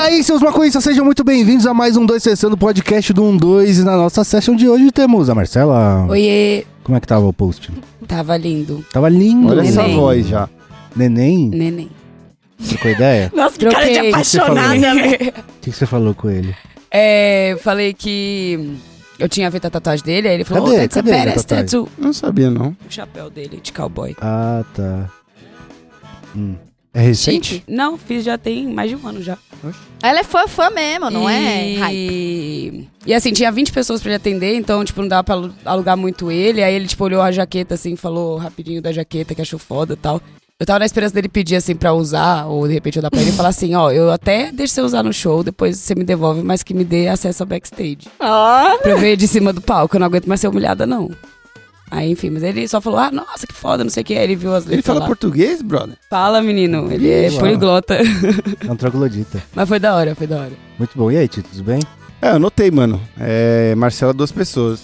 aí, seus maconhistas, sejam muito bem-vindos a mais um 2 Sessão do podcast do 12. E na nossa session de hoje temos a Marcela. Oiê, Como é que tava o post? tava lindo. Tava lindo. Olha essa Neném. voz já. Neném? Neném. Trocou ideia? Nossa, que cara de apaixonada. O que, que você falou com ele? é, falei que eu tinha feito a tatuagem dele, aí ele falou, Cadê? oh, that's Cadê a badass tattoo. Não sabia, não. O chapéu dele, de cowboy. Ah, tá. Hum. É recente? Chique? Não, fiz já tem mais de um ano já. Ela é fã, fã mesmo, não é? Hype. e... E assim, tinha 20 pessoas pra ele atender, então, tipo, não dava pra alu- alugar muito ele. Aí ele, tipo, olhou a jaqueta, assim, falou rapidinho da jaqueta, que achou foda e tal. Eu tava na esperança dele pedir, assim, pra usar, ou de repente eu dar pra ele e falar assim, ó, eu até deixo você usar no show, depois você me devolve, mas que me dê acesso ao backstage. Ó. Pra eu ver de cima do palco, eu não aguento mais ser humilhada, não. Aí, enfim, mas ele só falou, ah, nossa, que foda, não sei o que. Aí ele viu as letras Ele fala lá. português, brother? Fala, menino, ele é Uau. poliglota. É um troglodita. mas foi da hora, foi da hora. Muito bom. E aí, Tito, tudo bem? É, eu notei, mano. É Marcela, duas pessoas.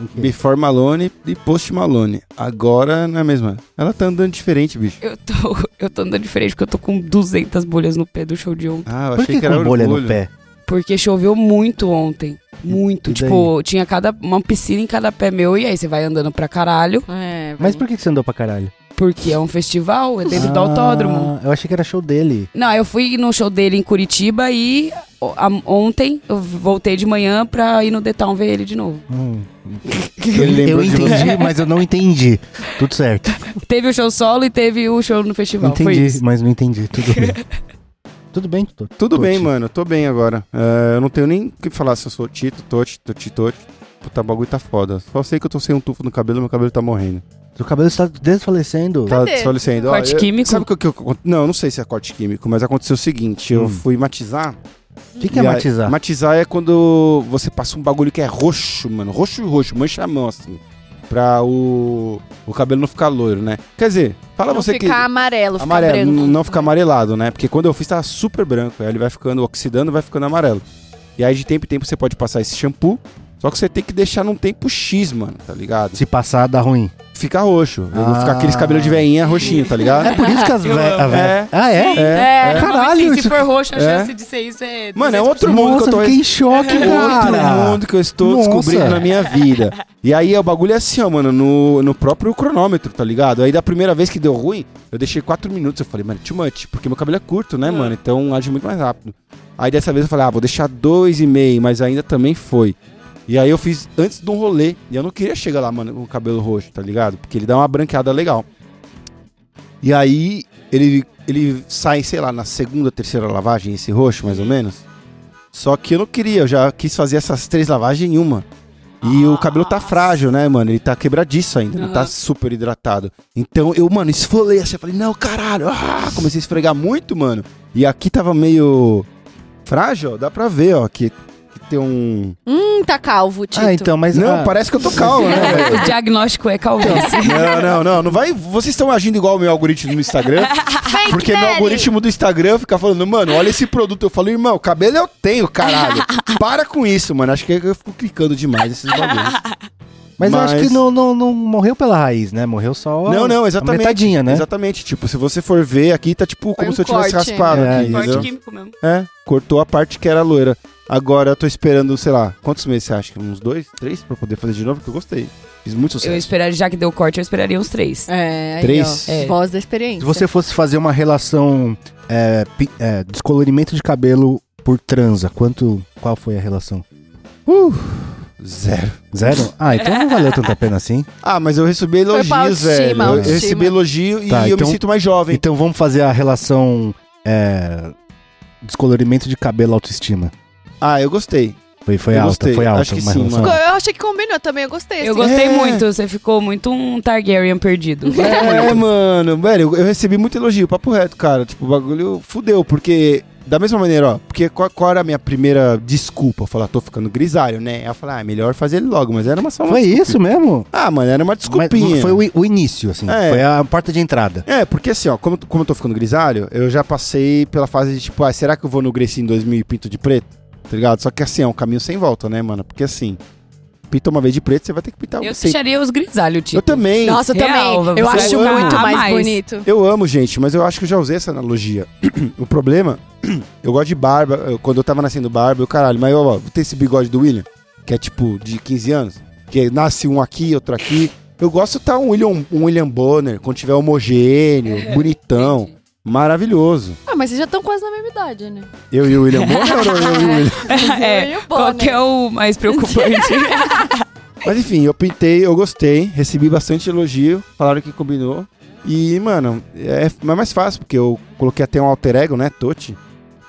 O quê? Before Malone e Post Malone. Agora não é a mesma. Ela tá andando diferente, bicho. Eu tô, eu tô andando diferente porque eu tô com 200 bolhas no pé do show de ontem. Ah, eu Por achei que, que, era com bolha orgulho. no pé? Porque choveu muito ontem. Muito. E tipo, tinha cada, uma piscina em cada pé meu. E aí você vai andando pra caralho. É, Mas por que você andou pra caralho? Porque é um festival, é dentro do Ah, autódromo. Eu achei que era show dele. Não, eu fui no show dele em Curitiba e a- ontem eu voltei de manhã pra ir no The Town ver ele de novo. Hum. Eu entendi, mas eu não entendi. Tudo certo. Teve o show solo e teve o show no festival. Foi entendi, isso. mas não entendi. Tudo bem. Tudo bem, Tito? Tudo bem, mano. Tô bem agora. É, eu não tenho nem o que falar se eu sou Tito, Toti, Toti, Toti. Puta, o bagulho tá foda. Só sei que eu tô sem um tufo no cabelo, meu cabelo tá morrendo. Seu cabelo está desfalecendo. Tá Cadê? desfalecendo. Ó, Corte eu- químico? Sabe o que, que eu... Não, não sei se é corte químico, mas aconteceu o seguinte. Eu Hum. fui matizar. O que, que é aí- matizar? Matizar é quando você passa um bagulho que é roxo, mano. Roxo e roxo, mancha a mão, assim. Pra o, o cabelo não ficar loiro, né? Quer dizer, fala não você ficar que. amarelo, ficar Amarelo, branco. n- não ficar amarelado, né? Porque quando eu fiz tava super branco. Aí ele vai ficando oxidando, vai ficando amarelo. E aí de tempo em tempo você pode passar esse shampoo. Só que você tem que deixar num tempo X, mano, tá ligado? Se passar, dá ruim. Fica roxo. Eu vou Ah. ficar aqueles cabelos de veinha roxinho, tá ligado? É por isso que as Eu ve- a amo. ve- É. Ah, é? Sim, É, é. Caralho, Se isso- for roxo, a É. chance de ser isso é. Mano, é 200%. outro mundo que Nossa, eu tô fiquei em choque, Outro cara. mundo que eu estou Nossa. descobrindo na minha vida. E aí o bagulho é assim, ó, mano, no, no próprio cronômetro, tá ligado? Aí da primeira vez que deu ruim, eu deixei 4 minutos. Eu falei, mano, too much, porque meu cabelo é curto, né, mano? Então age muito mais rápido. Aí dessa vez eu falei, ah, vou deixar 2,5, mas ainda também foi. E aí eu fiz antes de um rolê. E eu não queria chegar lá, mano, com o cabelo roxo, tá ligado? Porque ele dá uma branqueada legal. E aí ele, ele sai, sei lá, na segunda, terceira lavagem, esse roxo, mais ou menos. Só que eu não queria, eu já quis fazer essas três lavagens em uma. E o cabelo tá frágil, né, mano? Ele tá quebradiço ainda, não tá super hidratado. Então eu, mano, esfolei assim, eu falei, não, caralho, ah! comecei a esfregar muito, mano. E aqui tava meio frágil, ó, dá pra ver, ó, que, tem um... Hum, tá calvo, Tito. Ah, então, mas. Não, ah, parece que eu tô calmo, né, velho? O diagnóstico é calvície. Não, não, não, não vai. Vocês estão agindo igual o meu algoritmo no Instagram. Fake Porque meu Daddy. algoritmo do Instagram fica falando, mano, olha esse produto. Eu falo, irmão, cabelo eu tenho, caralho. Para com isso, mano. Acho que eu fico clicando demais nesses bagulhos. Mas, eu acho mas- que não, não, não morreu pela raiz, né? Morreu só. Não, não, a exatamente. metadinha, né? Exatamente. Tipo, se você for ver aqui, tá tipo como um se eu tivesse corte. raspado É, aqui? Corte químico mesmo. É, cortou a parte que era loira. Agora eu tô esperando, sei lá, quantos meses você acha? Uns dois, três pra poder fazer de novo? Que eu gostei. Fiz muito Eu sucesso. esperaria, já que deu corte, eu esperaria uns três. É, aí, Três? ó, É. Voz da experiência. Se você fosse fazer uma relação é, pi- é, descolorimento de cabelo por transa, quanto. Qual foi a relação? Zero. Zero? Ah, então não valeu tanta pena assim. Ah, mas eu recebi pra elogios, autoestima, velho. Eu- Eu autoestima. recebi elogio e Tá, eu então- me sinto mais jovem. Então vamos fazer a relação é, descolorimento de cabelo autoestima. Ah, eu gostei. Foi, foi Eu alta, gostei. foi alta. Acho que sim, mano. Eu achei que combinou também, eu gostei. Eu assim. gostei É. muito, você ficou muito um Targaryen perdido. É, mano, velho, eu, eu recebi muito elogio, papo reto, cara. Tipo, o bagulho fudeu, porque. Da mesma maneira, ó, porque qual, qual era a minha primeira desculpa? Eu falar, tô ficando grisalho, né? Eu falei, ah, melhor fazer ele logo, mas era uma só uma Foi desculpinha. isso mesmo? Ah, mano, era uma Mas desculpinha. foi o, o início, assim. É. Foi a porta de entrada. É, porque assim, ó, como, como eu tô ficando grisalho, eu já passei pela fase de tipo, ah, será que eu vou no Grecinho 2000 e pinto de preto? Tá ligado? Só que assim, é um caminho sem volta, né, mano? Porque assim, pinta uma vez de preto, você vai ter que pintar Eu sempre. deixaria os grisalhos, tipo. Eu também. Nossa, eu Real, também. Eu você acho muito mais, mais. bonito. Eu amo, gente, mas eu acho que eu já usei essa analogia. o problema, eu gosto de barba, eu- quando eu tava nascendo barba, eu caralho, mas eu, ó, tem esse bigode do William, que é tipo de 15 anos, que nasce um aqui, outro aqui. Eu gosto de tá um William, um William Bonner, quando tiver homogêneo, bonitão, maravilhoso. Ah, mas vocês já estão quase na mesma idade, né? Eu e o William Bonner ou eu e o William? É, qual que é o mais preocupante? Mas enfim, eu pintei, eu gostei, recebi bastante elogio, falaram que combinou. E, mano, é, é mais fácil, porque eu coloquei até um alter ego, né, Totti.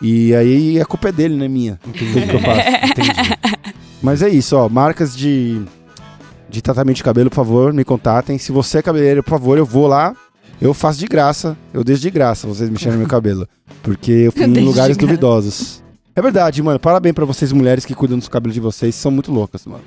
E aí a culpa é dele, não é minha. Tudo que eu faço. Entendi. Mas é isso, ó, marcas de, de tratamento de cabelo, por favor, me contatem. Se você é cabeleireiro, por favor, eu vou lá, eu faço de graça, eu deixo de graça vocês mexerem no meu cabelo. Porque eu fui em Deixo de lugares duvidosos. É verdade, mano. Parabéns pra vocês, mulheres que cuidam dos cabelos de vocês. São muito loucas, mano.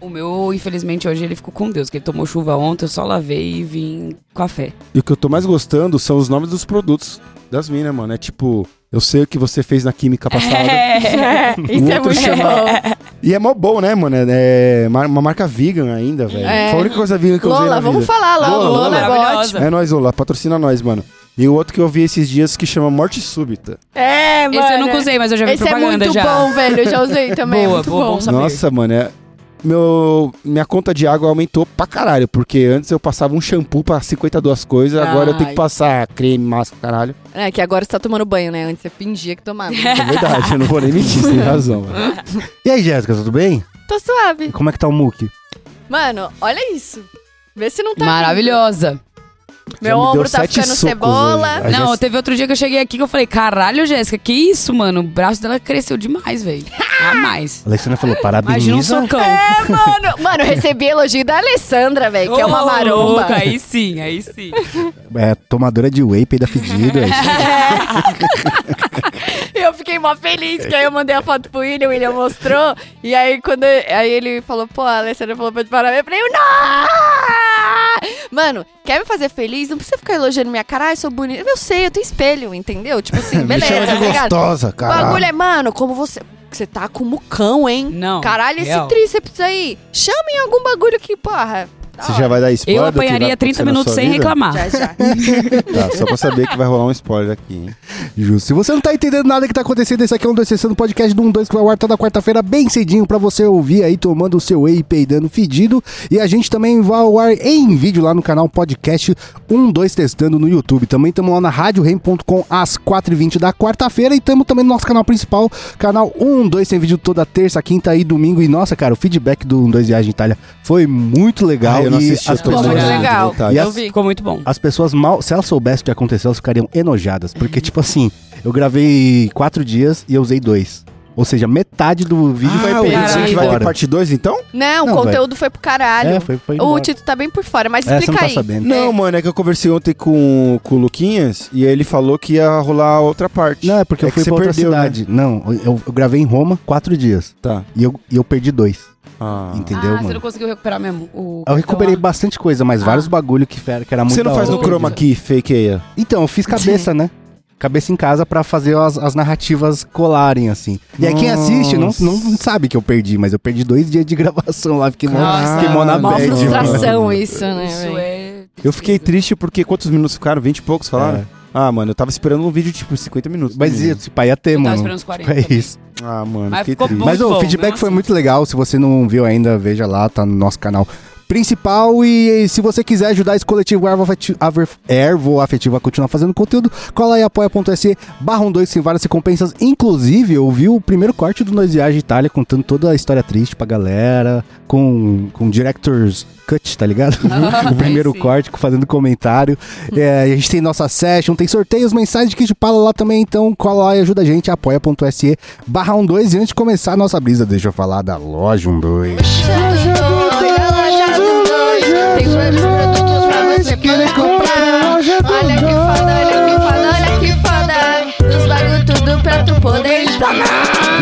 O meu, infelizmente, hoje ele ficou com Deus, que ele tomou chuva ontem, eu só lavei e vim com a fé. E o que eu tô mais gostando são os nomes dos produtos das minas, mano. É tipo, eu sei o que você fez na química passada. É, O isso é muito chama- bom. E é mó bom, né, mano? É mar- uma marca vegan ainda, velho. É. Foi a única coisa vegan que eu usei Lola, na vamos vida. falar, Lola. Lola, Lola, Lola. é Maravilhosa. ótimo. É nóis, Lola. Patrocina nós, mano. E o outro que eu vi esses dias que chama Morte Súbita. É, mano. Esse eu nunca usei, mas eu já vi Esse é propaganda muito já. bom, velho. Eu já usei também. Boa, é muito boa, bom. bom saber. Nossa, mano, é... Meu, minha conta de água aumentou pra caralho, porque antes eu passava um shampoo pra 52 coisas, agora eu tenho que passar creme, máscara, caralho. É, que agora você tá tomando banho, né? Antes você fingia que tomava. É verdade, eu não vou nem mentir, você tem razão, mano. E aí, Jéssica, tudo bem? Tô suave. Como é que tá o Muki? Mano, olha isso. Vê se não tá. Maravilhosa. Meu me ombro tá ficando socos cebola. Não, Jéssica- teve outro dia que eu cheguei aqui que eu falei, caralho, Jéssica, que isso, mano? O braço dela cresceu demais, velho. A mais. A Alessandra falou, Imagina um socão. É, mano. Mano, eu recebi elogio da Alessandra, velho, que é uma maromba. louca, Aí sim, aí sim. É, tomadora de whey, peida fedido. É. Eu fiquei mó feliz, que aí eu mandei a foto pro William, o William mostrou. E aí, quando aí ele falou, pô, a Alessandra falou pra te parabéns, eu falei, não! Mano, quer me fazer feliz? Não precisa ficar elogiando minha cara, ai, sou bonita. Eu sei, eu tenho espelho, entendeu? Tipo assim, Me beleza, chama tá de ligado? gostosa, O cara. bagulho é, mano, como você. Você tá com mucão, hein? Não. Caralho, esse real. tríceps aí. Chama em algum bagulho que, porra. Você já vai dar spoiler? Eu apanharia 30 acontecer na minutos sem vida? reclamar. Já, já. Tá, só pra saber que vai rolar um spoiler aqui, hein? Justo. Se você não tá entendendo nada que tá acontecendo, esse aqui é um 2 sessão do podcast do 12 que vai ao ar toda quarta-feira, bem cedinho, pra você ouvir aí, tomando o seu whey e peidando fedido. E a gente também vai ao ar em vídeo lá no canal podcast 12 Testando no YouTube. Também estamos lá na radiorem.com às 4h20 da quarta-feira. E estamos também no nosso canal principal, canal 12 tem vídeo toda terça, quinta e domingo. E nossa, cara, o feedback do 12 Viagem Itália foi muito legal. Ah, eu não assisti, as tô Ficou muito pessoas- legal. E Eu as- vi. Ficou muito bom. as pessoas mal, se elas soubessem o que aconteceu, elas ficariam enojadas. Porque, tipo assim, eu gravei quatro dias e eu usei dois. Ou seja, metade do vídeo Ah, foi perdido. Richard vai ter parte 2, então? Não, Não, o conteúdo foi pro caralho. É, foi, foi o. Tito tá bem por fora, mas É, você não explica tá aí. sabendo. Não, mano, é que eu conversei ontem com, com o Luquinhas e ele falou que ia rolar outra parte. Não, é porque eu que fui você pra outra perdeu, né? cidade. Não, eu, eu gravei em Roma quatro dias. Tá. E eu, e eu perdi dois. Ah. Entendeu, ah, você mano? não conseguiu recuperar mesmo? O Eu recuperei cartão bastante coisa, mas Ah. vários bagulho que, era- que era muito Você não faz no chroma key fake aí? ó? Então, eu fiz cabeça, né? Cabeça em casa pra fazer as, as narrativas colarem, assim. E aí quem assiste não, não sabe que eu perdi, mas eu perdi dois dias de gravação lá. Fiquei mó, Nossa, fiquei mó na bad, frustração mano. isso, né, Isso é... Eu fiquei triste porque quantos minutos ficaram? 20 e poucos, falaram? É. Ah, mano, eu tava esperando um vídeo tipo 50 minutos. Mas esse pai ia ter, Eu tava mano. esperando uns 40 É também. isso. Ah, mano, Mas fiquei ficou triste. bom. Mas o bom, feedback mesmo foi assim. muito legal. Se você não viu ainda, veja lá, tá no nosso canal principal. E se você quiser ajudar esse coletivo ervo afetivo, ervo afetivo a continuar fazendo conteúdo, cola aí apoia.se barra um dois, tem várias recompensas. Inclusive, eu vi o primeiro corte do Nós Viagem Itália contando toda a história triste pra galera, com, com director's cut, tá ligado? o primeiro sim. corte, fazendo comentário. É, e a gente tem nossa session, tem sorteios, mensagens de que te fala lá também, então cola lá e ajuda a gente, apoia.se barra um dois. E antes de começar a nossa brisa, deixa eu falar da loja um dois. Tem vários produtos pra você poder comprar. Olha que foda, olha que foda, olha que foda. Os bagulho tudo pra tu poder explanar.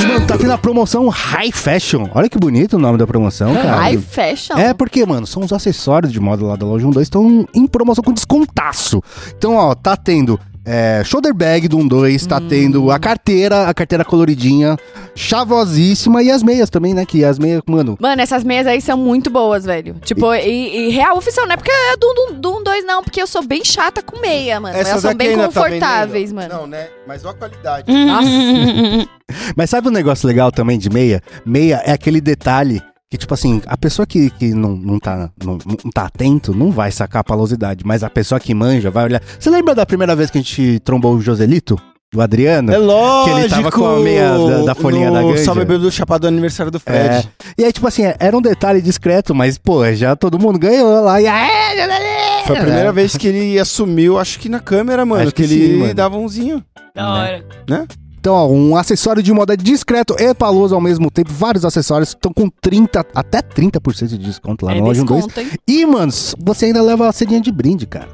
Mano, tá tendo a promoção High Fashion. Olha que bonito o nome da promoção, cara. High fashion? É porque, mano, são os acessórios de moda lá da loja 12 estão em promoção com descontaço. Então, ó, tá tendo é, shoulder bag do 1-2, tá tendo a carteira, a carteira coloridinha, chavosíssima e as meias também, né? Que as meias, mano. Mano, essas meias aí são muito boas, velho. Tipo, e, e real oficial, não é porque é do, do, do 1, 2, não, porque eu sou bem chata com meia, mano. Elas são bem confortáveis, mano. Não, né? Mas olha a qualidade. Nossa. Mas sabe um negócio legal também de meia? Meia é aquele detalhe que, tipo assim, a pessoa que, que não, não, tá, não, não tá atento não vai sacar a palosidade, mas a pessoa que manja vai olhar. Você lembra da primeira vez que a gente trombou o Joselito? O Adriano? É lógico. Que ele tava com a meia da- da folhinha da ganja. Só bebeu do chapado do aniversário do Fred. É. E aí, tipo assim, era um detalhe discreto, mas, pô, já todo mundo ganhou lá. E aí, Joselito! Foi a primeira vez que ele assumiu, acho que na câmera, mano. Acho que, que ele sim, mano. dava umzinho, Da hora. né? Então, ó, um acessório de moda discreto e paloso ao mesmo tempo. Vários acessórios estão com 30, até 30% de desconto lá É no Loja 2. desconto, hein? E, mano, você ainda leva a cedinha de brinde, cara.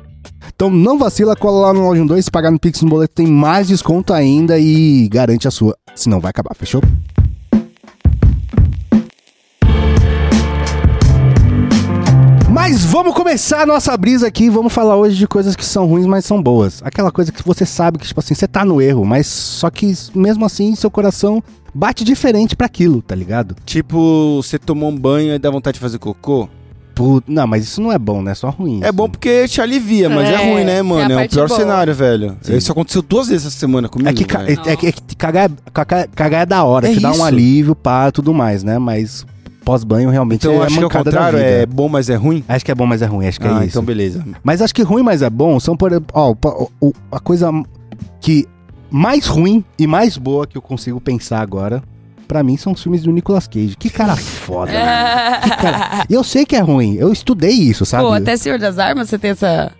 Então não vacila, cola lá no Loja 2, se pagar no Pix no boleto tem mais desconto ainda e garante a sua. Senão vai acabar, fechou? Mas vamos começar a nossa brisa aqui. Vamos falar hoje de coisas que são ruins, mas são boas. Aquela coisa que você sabe que, tipo assim, você tá no erro, mas só que mesmo assim seu coração bate diferente pra aquilo, tá ligado? Tipo, você tomou um banho e dá vontade de fazer cocô. Put... Não, mas isso não é bom, né? É só ruim. É bom porque te alivia, mas é, É, ruim, né, é mano? a É, o pior boa. cenário, velho. Sim. Isso aconteceu duas vezes essa semana comigo. É que, ca- velho. é, é que- é cagar, é- cagar, cagar é da hora, É que dá um alívio, pá, tudo mais, né? Mas pós-banho realmente Então é acho que é o contrário, vida. é bom, mas é ruim? Acho que é bom, mas é ruim, acho que ah, é isso. então beleza. Mas acho que ruim, mas é bom, são, por exemplo, ó, a coisa que mais ruim e mais boa que eu consigo pensar agora, pra mim, são os filmes do Nicolas Cage. Que cara foda, mano. Que cara... E eu sei que é ruim, eu estudei isso, sabe? Pô, até Senhor das Armas você tem essa.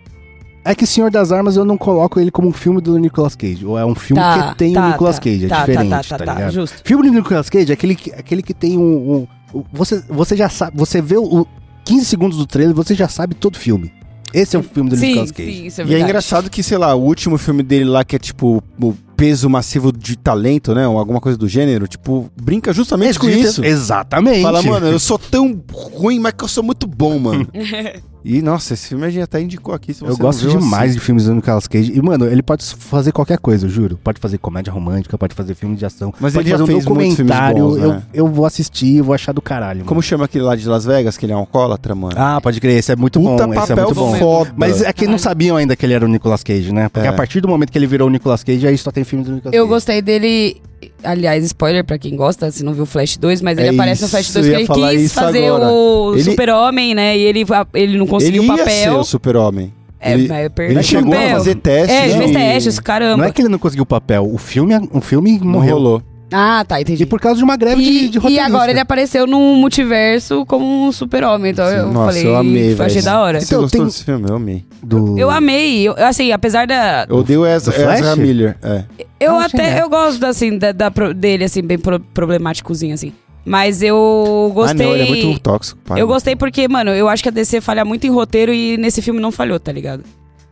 É que Senhor das Armas eu não coloco ele como um filme do Nicolas Cage, ou é um filme Tá, que tem tá, o Nicolas tá, Cage, é tá, diferente, tá, tá, tá, tá, ligado? justo. Filme do Nicolas Cage é aquele que, aquele que tem um- um- você, você já sabe. Você vê o, o 15 segundos do trailer, você já sabe todo o filme. Esse é o filme do Sim, Nicolas Cage. sim, isso é E é verdade. engraçado que, sei lá, o último filme dele lá, que é tipo o peso massivo de talento, né? Ou alguma coisa do gênero, tipo, brinca justamente com isso. Exatamente. Fala, mano, eu sou tão ruim, mas que eu sou muito bom, mano. e, nossa, esse filme a gente até indicou aqui. Se você Eu não gosto viu, demais assista. de filmes do Nicolas Cage. E, mano, ele pode fazer qualquer coisa, eu juro. Pode fazer comédia romântica, pode fazer filme de ação. Mas pode ele já fazer um fez muitos filmes documentário. bons, né? eu, eu vou assistir, vou achar do caralho. mano. Como chama aquele lá de Las Vegas, que ele é um alcoólatra, mano? Ah, pode crer, esse é muito Puta bom. Esse é papel muito bom. foda. Mas é que não sabiam ainda que ele era o Nicolas Cage, né? Porque É. a partir do momento que ele virou o Nicolas Cage, aí só tem filme do Nicolas Eu Cage. gostei dele. Aliás, spoiler pra quem gosta, se não viu Flash 2, mas ele É aparece no Flash isso, 2 eu porque ia ele falar quis isso fazer agora. o Ele- super-homem, né? E ele, ele não conseguiu ele o ia ser papel. o super-homem. É, ele, mas perdeu ele o chegou a papel. fazer teste. É, ele fez e testes, caramba. Não é que ele não conseguiu o papel, o filme, o filme Não morreu. rolou. Ah, tá, entendi. E por causa de uma greve de, E, de e roteirista. agora ele apareceu no multiverso como um super-homem. Então eu Nossa, falei, eu amei, velho. achei da hora. Você Então, gostou tem- desse filme? Eu amei. do... Eu amei. Eu, assim, apesar da. Eu odeio Flash? Ezra Miller. É. Eu Ah, até. Eu gosto, assim, da, da dele, assim, bem pro- problemáticozinho, assim. Mas eu gostei. Ah, não, ele é muito tóxico. pai. Eu gostei porque, mano, eu acho que a DC falha muito em roteiro e nesse filme não falhou, tá ligado?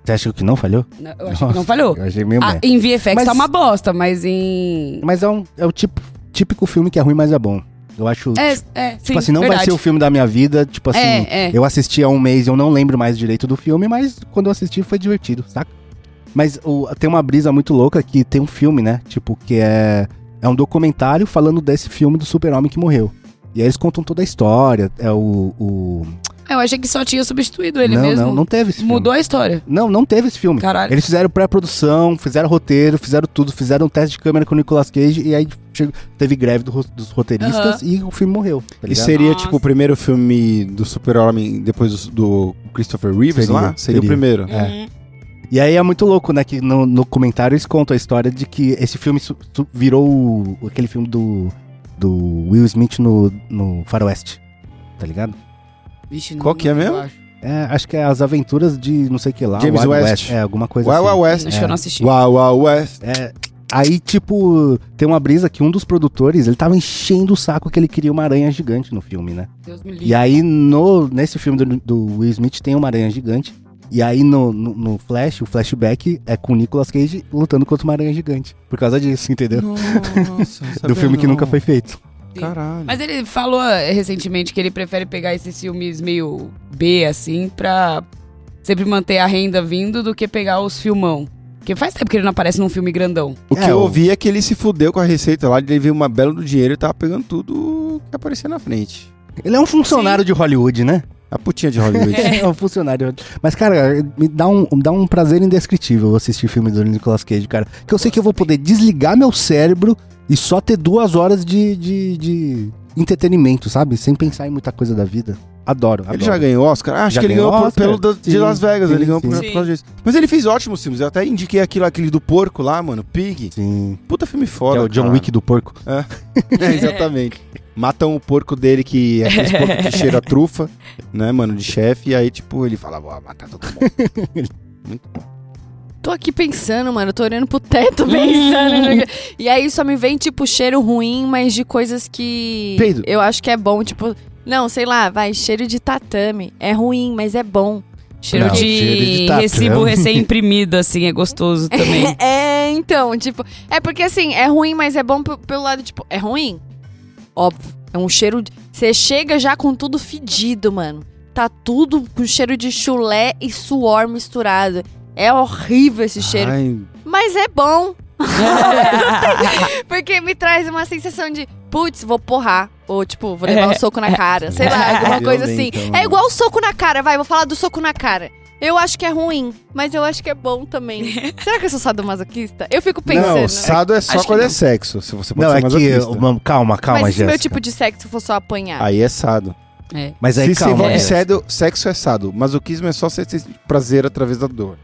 Você acha que não falhou? Não, Eu acho que não falhou. Eu achei meio Ah, em VFX Mas- tá uma bosta, mas em. Mas é, um, é o tipo, típico filme que é ruim, mas é bom. Eu acho. É, tipo, é, sim, tipo assim, não vai verdade. ser o filme da minha vida. Tipo assim, É, é. eu assisti há um mês e eu não lembro mais direito do filme, mas quando eu assisti foi divertido, saca? Mas o- tem uma brisa muito louca que tem um filme, né? Tipo, que é, é um documentário falando desse filme do super-homem que morreu. E aí eles contam toda a história. É o. o... Eu achei que só tinha substituído ele não, mesmo. não, não teve esse filme. Mudou a história. Não, não teve esse filme. Caralho. Eles fizeram pré-produção, fizeram roteiro, fizeram tudo, fizeram um teste de câmera com o Nicolas Cage e aí chegou- teve greve do dos roteiristas e o filme morreu. Tá E seria, Nossa. tipo, o primeiro filme do super-homem depois do, do Christopher Reeves Seria, lá? Seria, o seria. primeiro. É. Uhum. E aí é muito louco, né? Que no, no comentário eles contam a história de que esse filme su- su- virou o- aquele filme do, do Will Smith no, no Faroeste. Tá ligado? Vixe, não Qual que é mesmo? É, acho que é as aventuras de não sei o que lá. James Wild West. É, alguma coisa Wild assim. Wild West. Acho que eu não assisti. Wild Wild West. É, aí, tipo, tem uma brisa que um dos produtores, ele tava enchendo o saco que ele queria uma aranha gigante no filme, né? Deus me livre. E aí, no, nesse filme do, do Will Smith, tem uma aranha gigante. E aí, no, no, no Flash, o flashback é com o Nicolas Cage lutando contra uma aranha gigante. Por causa disso, entendeu? Nossa, Do filme que nunca foi feito. Caralho. Mas ele falou eh, recentemente que ele prefere pegar esses filmes meio B, assim, pra sempre manter a renda vindo do que pegar os filmão. Porque faz tempo que ele não aparece num filme grandão. O que É, eu ouvi é que ele se fudeu com a receita lá, ele veio uma bela do dinheiro e tava pegando tudo que aparecia na frente. Ele é um funcionário de Hollywood, né? A putinha de Hollywood. É um funcionário. Mas, cara, me dá um, dá um prazer indescritível assistir filme do Nicolas Cage, cara. Que eu sei que eu vou poder desligar meu cérebro e só ter duas horas de, de, de entretenimento, sabe? Sem pensar em muita coisa da vida. Adoro, Ele adoro. já ganhou Oscar? Ah, acho Já que ele ganhou ganhou Oscar? pelo da- de Sim, Las Vegas. sim, ele ganhou por, sim. por causa disso. Mas ele fez ótimos filmes. Eu até indiquei aquilo, aquele do porco lá, mano. Pig. Sim. Puta filme Que foda. é o John cara. Wick do porco. É, exatamente. Matam o porco dele, que é aquele porco que cheira trufa, né, mano, de chefe. E aí, tipo, ele fala, vou matar todo mundo. Tô aqui pensando, mano. Tô olhando pro teto pensando. e aí só me vem, tipo, cheiro ruim, mas de coisas que. Peido. Eu acho que é bom. Tipo, não, sei lá, vai, cheiro de tatame. É ruim, mas é bom. Cheiro, Não, de, cheiro de recibo recém-imprimido, assim, é gostoso também. É, então, tipo. É porque assim, é ruim, mas é bom pelo lado, tipo, é ruim? Óbvio. É um cheiro. de- Você chega já com tudo fedido, mano. Tá tudo com cheiro de chulé e suor misturado. É horrível esse cheiro. Ai, Mas é bom. Porque me traz uma sensação de, putz, vou porrar. Ou, tipo, vou levar um soco na cara. Sei lá, alguma coisa assim. Mano. É igual o soco na cara, vai, vou falar do soco na cara. Eu acho que é ruim, mas eu acho que é bom também. Será que eu sou sadomasoquista? Eu fico pensando. não, sado é só Acho quando é sexo. Se você pode Não, ser é que. calma, calma, mas e se meu tipo de sexo for só apanhar? Aí é sado. É. Mas aí, se se calma. envolve Jéssica. cedo, sexo é sado. Masoquismo é só você ter prazer através da dor.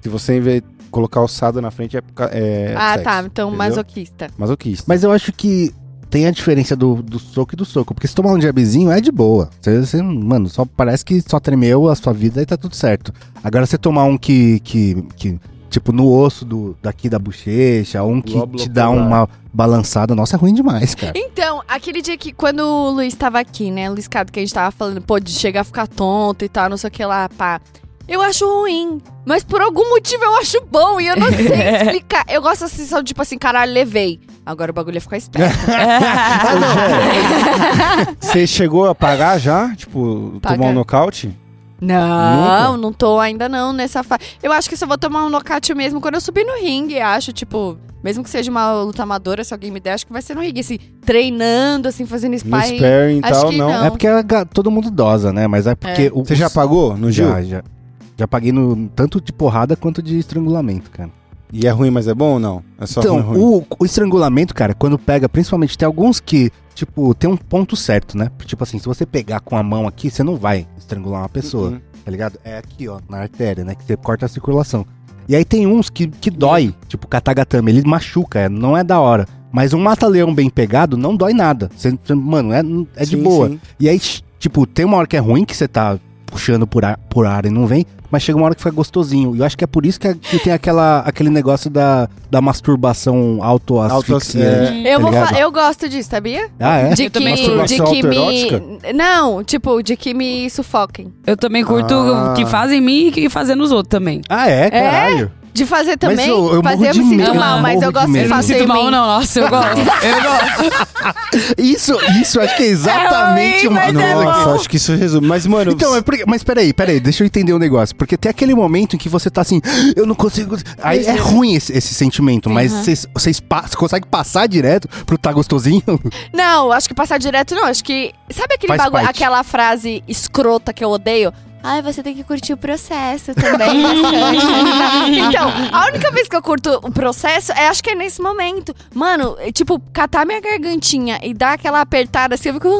Se você em vez de colocar o sado na frente, é, é ah, sexo, tá. Então, entendeu? masoquista. Masoquista. Mas eu acho que tem a diferença do, do soco e do soco. Porque se tomar um jabzinho é de boa. Você, você- mano, só parece que só tremeu a sua vida e tá tudo certo. Agora você tomar um que. que, que tipo, no osso do, daqui da bochecha, um que te dá uma balançada, nossa, é ruim demais, cara. Então, aquele dia que quando o Luiz tava aqui, né, o Luiz Cado, que a gente tava falando, pô, de chegar a ficar tonto e tal, não sei o que lá, pá. Eu acho ruim, mas por algum motivo eu acho bom e eu não sei explicar. Eu gosto sensação de, tipo assim, caralho, levei. Agora o bagulho é ficar esperto. Você chegou a pagar já? Tipo, Pagar. tomar um nocaute? Não, não tô ainda não nessa fase. Eu acho que só vou tomar um nocaute mesmo quando eu subir no ringue, acho, tipo... Mesmo que seja uma luta amadora, se alguém me der, acho que vai ser no ringue, assim, treinando, assim, fazendo No sparring. sparring e acho tal, que não. não. É porque a ga- todo mundo dosa, né? Mas é porque. o- Você já pagou no Gil? Já, já. Já paguei no, tanto de porrada quanto de estrangulamento, cara. E é ruim, mas é bom ou não? É só então, ruim, ruim. O, o estrangulamento, cara, quando pega, principalmente, tem alguns que, tipo, tem um ponto certo, né? Tipo assim, se você pegar com a mão aqui, você não vai estrangular uma pessoa, Uhum. tá ligado? É aqui, ó, na artéria, né? Que você corta a circulação. E aí tem uns que, que dói, tipo katagatame, ele machuca, é, não é da hora. Mas um mata-leão bem pegado não dói nada. Você- mano, é, é de Sim, boa. sim. E aí, tipo, tem uma hora que é ruim que você tá puxando por ar, por ar e não vem, mas chega uma hora que fica gostosinho. E eu acho que é por isso que, que tem aquela, aquele negócio da, da masturbação auto-asfixia. Auto- é. Eu, vou ligado? fa- eu gosto disso, sabia? Ah, é? De Eu que, também de que me. Não, tipo, de que me sufoquem. Eu também curto Ah. o que fazem em mim e que fazem nos outros também. Ah, é? Caralho. De fazer também. eu- eu fazer morro eu de me sinto medo, mal, eu mas eu de gosto de medo. Eu não me fazer sinto mal, não. Nossa, eu gosto. Eu gosto. Isso, isso, acho que é exatamente ruim, uma mas é coisa Nossa, bom. acho que isso resume. Mas, mano, Então, é porque, mas peraí, peraí, deixa eu entender um negócio. Porque tem aquele momento em que você tá assim, eu não consigo. Aí é ruim esse, esse sentimento, mas vocês, vocês pa- você consegue passar direto pro tá gostosinho? Não, acho que passar direto não. Acho que. Sabe aquele bagulho, aquela frase escrota que eu odeio? Ai, você tem que curtir o processo também. bastante." então, a única vez que eu curto o processo é acho que é nesse momento. Mano, é, tipo, catar minha gargantinha e dar aquela apertada assim, eu fico.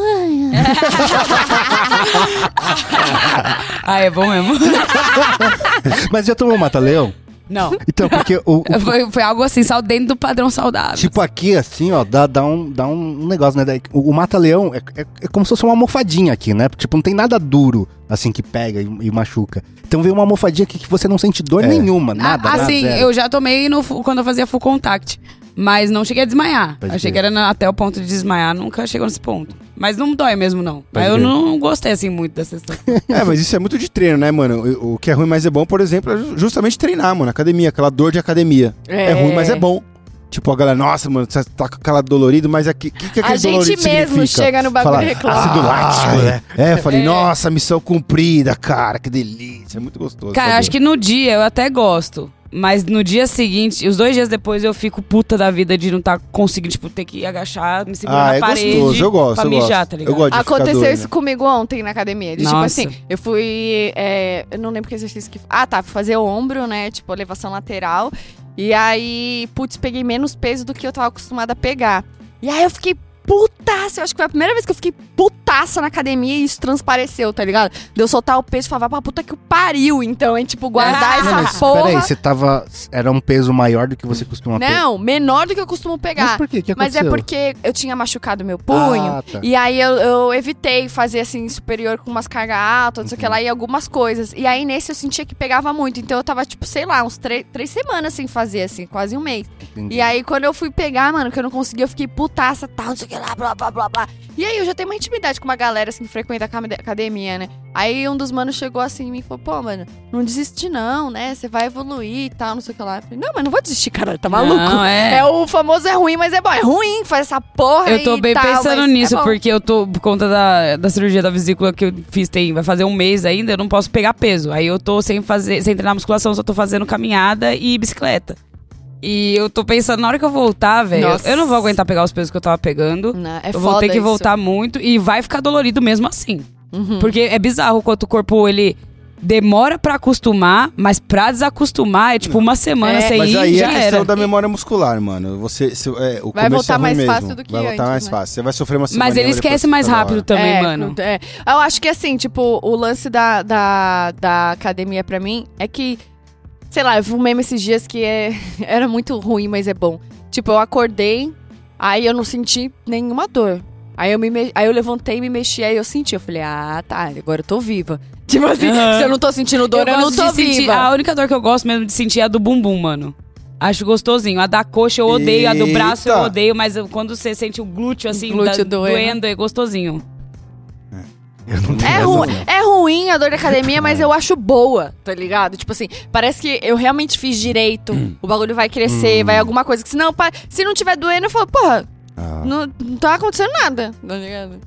Ah, é bom mesmo. mas já tomou mata-leão? Não. Então, porque o, o- Foi, foi algo assim, só dentro do padrão saudável. Tipo aqui, assim, ó, dá, dá, um, dá um negócio, né? O, o mata-leão é, é, é como se fosse uma almofadinha aqui, né? Tipo, não tem nada duro, assim, que pega e, e machuca. Então vem uma almofadinha aqui que você não sente dor É. nenhuma, nada. Ah, nada, assim, zero. eu já tomei no, quando eu fazia full contact. Mas não cheguei a desmaiar. Pode Achei crer. que era na- até o ponto de desmaiar, nunca chegou nesse ponto. Mas não dói mesmo, não. Pode Mas eu não gostei assim muito dessa sensação. É, mas isso é muito de treino, né, mano? O, o que é ruim, mas é bom, por exemplo, é justamente treinar, mano. Academia, aquela dor de academia. É, ruim, mas é bom. Tipo, a galera, nossa, mano, você tá com aquela dolorido, mas o que, que, que A aquele gente mesmo significa? chega no bagulho Fala, e reclama. ácido lático, né? É, eu falei, nossa, missão cumprida, cara, que delícia. É muito gostoso. Cara, acho que no dia eu até gosto. Mas no dia seguinte, os dois dias depois, eu fico puta da vida de não estar conseguindo, tipo, ter que agachar, me segurar Ah, na é parede. gostoso, eu gosto, pra eu mijar, gosto. tá ligado? Eu gosto Aconteceu doido. isso comigo ontem na academia. De, tipo assim, eu fui. é, eu não lembro que exercício que. Ah, tá. Fui fazer ombro, né? Tipo, elevação lateral. E aí, putz, peguei menos peso do que eu tava acostumada a pegar. E aí eu fiquei putaça. Eu acho que foi a primeira vez que eu fiquei putaça na academia e isso transpareceu, tá ligado? De eu soltar o peso e falar, pra puta que o pariu, então, é tipo, guardar Ah, Não, essa mas porra. peraí, você tava. Era um peso maior do que você costuma pegar. Não, menor do que eu costumo Mas pegar. por quê? Que Mas é porque eu tinha machucado meu punho. Ah, tá. E aí eu, eu evitei fazer assim, superior com umas cargas altas, não sei o que lá, e algumas coisas. E aí nesse eu sentia que pegava muito. Então eu tava, tipo, sei lá, uns três, três semanas sem fazer, assim, quase um mês. Entendi. E aí quando eu fui pegar, mano, que eu não conseguia, eu fiquei putaça, tal, não sei o que lá, blá, blá, blá, blá. E aí eu já tenho uma intimidade com uma galera, assim, que frequenta a acad- academia, né? Aí um dos manos chegou assim em mim e falou, pô, mano, não desiste não, né? Você vai evoluir e tal, não sei o que lá. Eu falei, não, mas não vou desistir, caralho, tá maluco? Não, é. É o famoso é ruim, mas é bom. É ruim, faz essa porra Eu tô bem tal, pensando mas nisso, é porque eu tô, por conta da, da cirurgia da vesícula que eu fiz, tem, vai fazer um mês ainda, eu não posso pegar peso. Aí eu tô sem fazer, sem treinar musculação, só tô fazendo caminhada e bicicleta. E eu tô pensando, na hora que eu voltar, velho, eu não vou aguentar pegar os pesos que eu tava pegando. Não, é eu vou ter que isso. voltar muito e vai ficar dolorido mesmo assim. Uhum. Porque é bizarro quanto o corpo, ele demora pra acostumar, mas pra desacostumar é tipo uma semana É. sem Mas ir aí é já questão era. da memória muscular, mano. Você, se- é, o Vai voltar é mais mesmo. fácil do que Vai voltar antes, mais né? fácil. Você vai sofrer uma semana. Mas ele esquece mais rápido também, é, mano. é. Eu acho que assim, tipo, o lance da, da, da academia pra mim é que, sei lá, eu vi um meme esses dias que é, era muito ruim, mas é bom. Tipo, eu acordei, aí eu não senti nenhuma dor. Aí eu, me me- aí eu levantei e me mexi, aí eu senti. Eu falei, ah, tá, agora eu tô viva. Tipo assim, Aham. se eu não tô sentindo dor, eu, não gosto tô sentir- viva. A única dor que eu gosto mesmo de sentir é a do bumbum, mano. Acho gostosinho. A da coxa eu odeio, a do braço eu Eita. odeio, mas eu- quando você sente o glúteo assim, Glúteo da- doendo. doendo, é gostosinho. É, ru é ruim a dor da academia, mas eu acho boa, tá ligado? Tipo assim, parece que eu realmente fiz direito, o bagulho vai crescer, vai alguma coisa. Que senão, pa- se não tiver doendo, eu falo, porra, Ah, não, não tá acontecendo nada, tá ligado?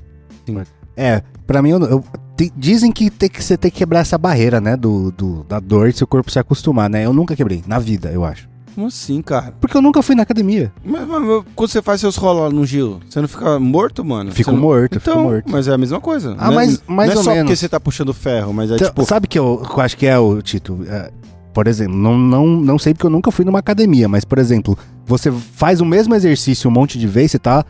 É, pra mim, eu, eu- te- dizem que, tem que você tem que quebrar essa barreira, né? Do, do- da dor e seu corpo se acostumar, né? Eu nunca quebrei, na vida, eu acho. Como assim, cara? Porque eu nunca fui na academia. Mas, mas- mas quando você faz seus rolos no Gil, você não fica morto, mano? Fico não- morto, Então, fico morto. mas é a mesma coisa. Ah, Não é- mas- mais não é ou só porque menos. você tá puxando ferro, mas é Então, tipo... Sabe que eu, eu acho que é o Tito? é, por exemplo, não, não, não sei porque eu nunca fui numa academia, mas, por exemplo, você faz o mesmo exercício um monte de vezes, você tá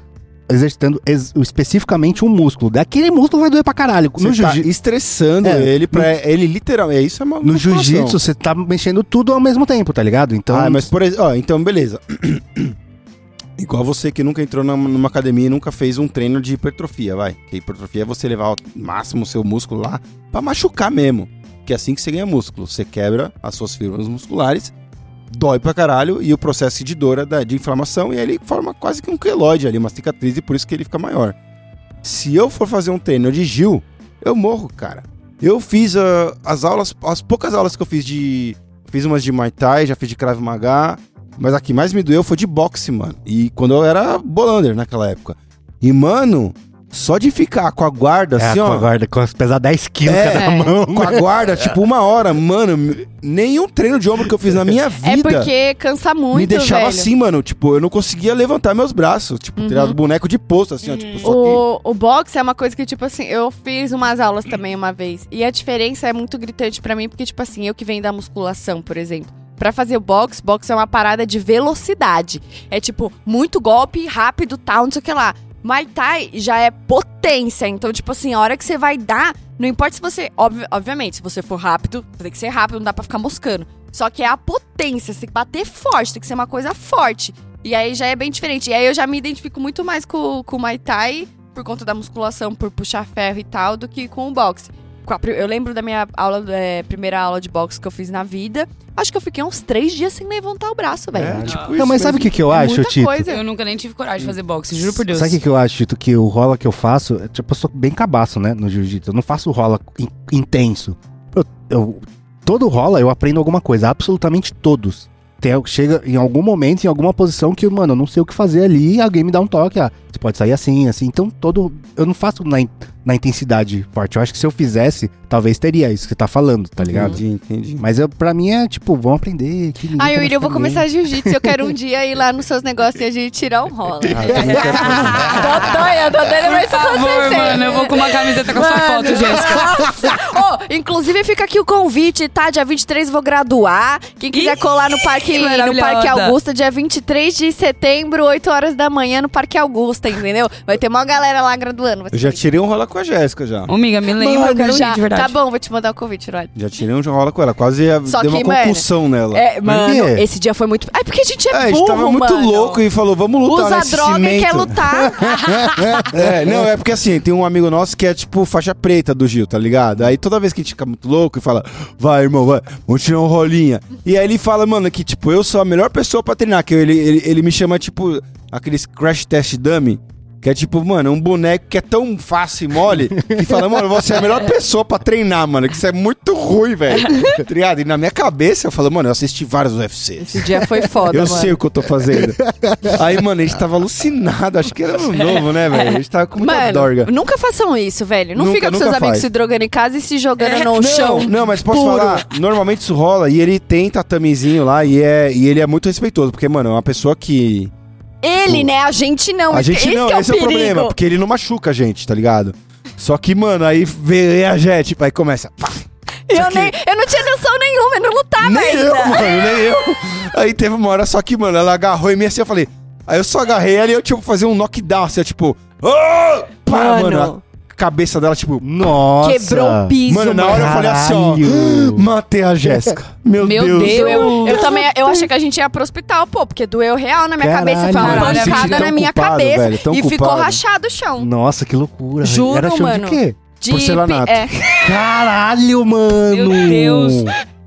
exercitando ex- especificamente um músculo. Daquele músculo vai doer pra caralho. No, Você tá estressando É, ele pra ele literalmente. É isso é uma no jiu-jitsu, você tá mexendo tudo ao mesmo tempo, tá ligado? Então, ah, mas por exemplo, ó, então beleza. Igual você que nunca entrou numa, numa academia e nunca fez um treino de hipertrofia, vai. Que hipertrofia é você levar ao máximo o seu músculo lá pra machucar mesmo. Que é assim que você ganha músculo. Você quebra as suas fibras musculares, dói pra caralho, e o processo de dor é da, de inflamação, e ele forma quase que um queloide ali, uma cicatriz, e por isso que ele fica maior. Se eu for fazer um treino de Gil, eu morro, cara. Eu fiz ah, as aulas, as poucas aulas que eu fiz de. Fiz umas de Muay Thai, já fiz de Krav Maga, mas a que mais me doeu foi de boxe, mano. E quando eu era bolander naquela época. E, mano, só de ficar com a guarda, é, assim, com ó. a guarda, com as- pesar 10 quilos É, cada é. mão. Com a guarda, tipo, uma hora, mano. Nenhum treino de ombro que eu fiz na minha É vida porque cansa muito, me deixava velho. assim, mano. Tipo, eu não conseguia levantar meus braços. Tipo, Uhum. tirado boneco de posto, assim, ó. Tipo, só que. O, o boxe é uma coisa que, tipo assim, eu fiz umas aulas também uma vez. E a diferença é muito gritante pra mim, porque, tipo assim, eu que venho da musculação, por exemplo. Pra fazer o boxe, boxe é uma parada de velocidade. É tipo, muito golpe, rápido, tal, não sei o que lá. Muay Thai já é potência. Então, tipo assim, a hora que você vai dar, não importa se você. obvi- obviamente, se você for rápido, tem que ser rápido, não dá pra ficar moscando. Só que é a potência, você tem que bater forte, tem que ser uma coisa forte. E aí já é bem diferente. E aí eu já me identifico muito mais com, com o Muay Thai, por conta da musculação, por puxar ferro e tal, do que com o boxe. Eu lembro da minha aula, é, primeira aula de boxe que eu fiz na vida. Acho que eu fiquei uns três dias sem levantar o braço, velho. É, tipo Não, mas sabe o que, que eu É acho, muita Tito? coisa. Eu nunca nem tive coragem de fazer boxe, juro por Deus. Sabe o que, que eu acho, Tito? Que o rola que eu faço, é, tipo, eu sou bem cabaço, né, no jiu-jitsu. Eu não faço rola in- intenso. Eu, eu- todo rola eu aprendo alguma coisa, absolutamente todos. Tem, chega em algum momento, em alguma posição que, mano, eu não sei o que fazer ali, e alguém me dá um toque, ah, você pode sair assim, assim. Então, todo. Eu não faço na na intensidade forte. Eu acho que se eu fizesse, talvez teria isso que você tá falando, tá ligado? Entendi, entendi. Mas eu, pra mim é tipo, vamos aprender. Que Ai, tá William, eu vou começar jiu-jitsu. Eu quero um dia ir lá nos seus negócios e a gente tirar um rola. Ah, doida, tô doida, mas Por favor, mano, eu vou com uma camiseta com a sua foto, Jéssica. Ô, inclusive fica aqui o convite, tá? Dia 23 vou graduar. Quem quiser colar no Parque, no. Parque Augusta, dia 23 de setembro, 8 horas da manhã, no Parque Augusta, entendeu? Vai ter uma galera lá graduando. vai Eu já tirei um rola com a Jéssica já. Ô, amiga, me lembra, eu quero já. ir, de verdade. Tá bom, vou te mandar o convite, Rod. Já tirei um rola com ela. Quase Só deu que, uma mano, concussão nela. É, mano, quê? esse dia foi muito. Ai, porque a gente é, É, a burro, gente tava muito mano. louco e falou, vamos lutar Usa nesse droga cimento. e quer lutar. É, não, é porque assim, tem um amigo nosso que é tipo faixa preta do Gil, tá ligado? Aí toda vez que a gente fica muito louco e fala, vai, irmão, vai, vamos tirar um rolinha. E aí ele fala, mano, que tipo, eu sou a melhor pessoa pra treinar, que ele, ele, ele me chama, tipo, aqueles crash test dummy. Que é tipo, mano, um boneco que é tão fácil e mole que fala, mano, você é a melhor pessoa pra treinar, mano. Que isso é muito ruim, velho. Tá ligado? E na minha cabeça eu falo, mano, eu assisti vários UFCs. Esse dia foi foda, Eu mano. sei o que eu tô fazendo. Aí, mano, a gente tava alucinado. Acho que era ano novo, né, velho? A gente tava com muita Mano, dorga. nunca façam isso, velho. Não Nunca, fica com seus amigos faz. se drogando em casa e se jogando no não, chão. Não, mas posso puro. falar, normalmente isso rola e ele tem tatamezinho lá e, é, e ele é muito respeitoso, porque, mano, é uma pessoa que. Ele, né? A gente não. a gente esse não, é o esse é o perigo. problema, porque ele não machuca a gente, tá ligado? Só que, mano, aí vê a gente, aí começa. pá, Eu, nem, eu não tinha noção nenhuma, eu não lutava nem ainda. eu, mano, nem eu. Aí teve uma hora só que, mano, ela agarrou em mim assim, eu falei. Aí eu só agarrei ela e eu, tipo, fazer um knockdown, assim, eu, tipo. "Ah!" Pá, Mano. mano, cabeça dela, tipo. Nossa. Quebrou o piso, Mano, na hora eu falei assim, ó. Caralho. Matei a Jéssica. Meu, Meu Deus. Deus. Eu, eu também, eu achei que a gente ia pro hospital, pô, porque doeu real na minha Caralho, cabeça. Foi uma caralho, eu me pancada na minha culpado, cabeça. velho, tão e ficou culpado. rachado o chão. Nossa, que loucura. Juro, Era chão mano. de quê? De Porcelanato. É. Caralho, mano. Meu Deus.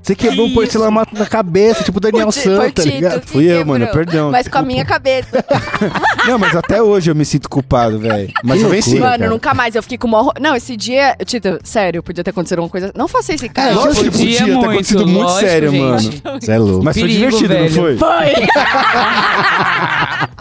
Você quebrou um porcelanato na cabeça, tipo Daniel Foi foi Santos, tá ligado? Fui eu, quebrou, mano, perdão, Mas com a desculpa. minha cabeça. Não, mas até hoje eu me sinto culpado, velho. Mas eu venci. Mano, cara. nunca mais. Eu fiquei com o maior... Não, esse dia... Tito, sério, podia ter acontecido alguma coisa... Não faça esse cara. É, lógico que Podia ter muito, acontecido muito lógico, sério, gente. mano. Você é louco. Mas foi Perigo, divertido, velho. não foi? Foi!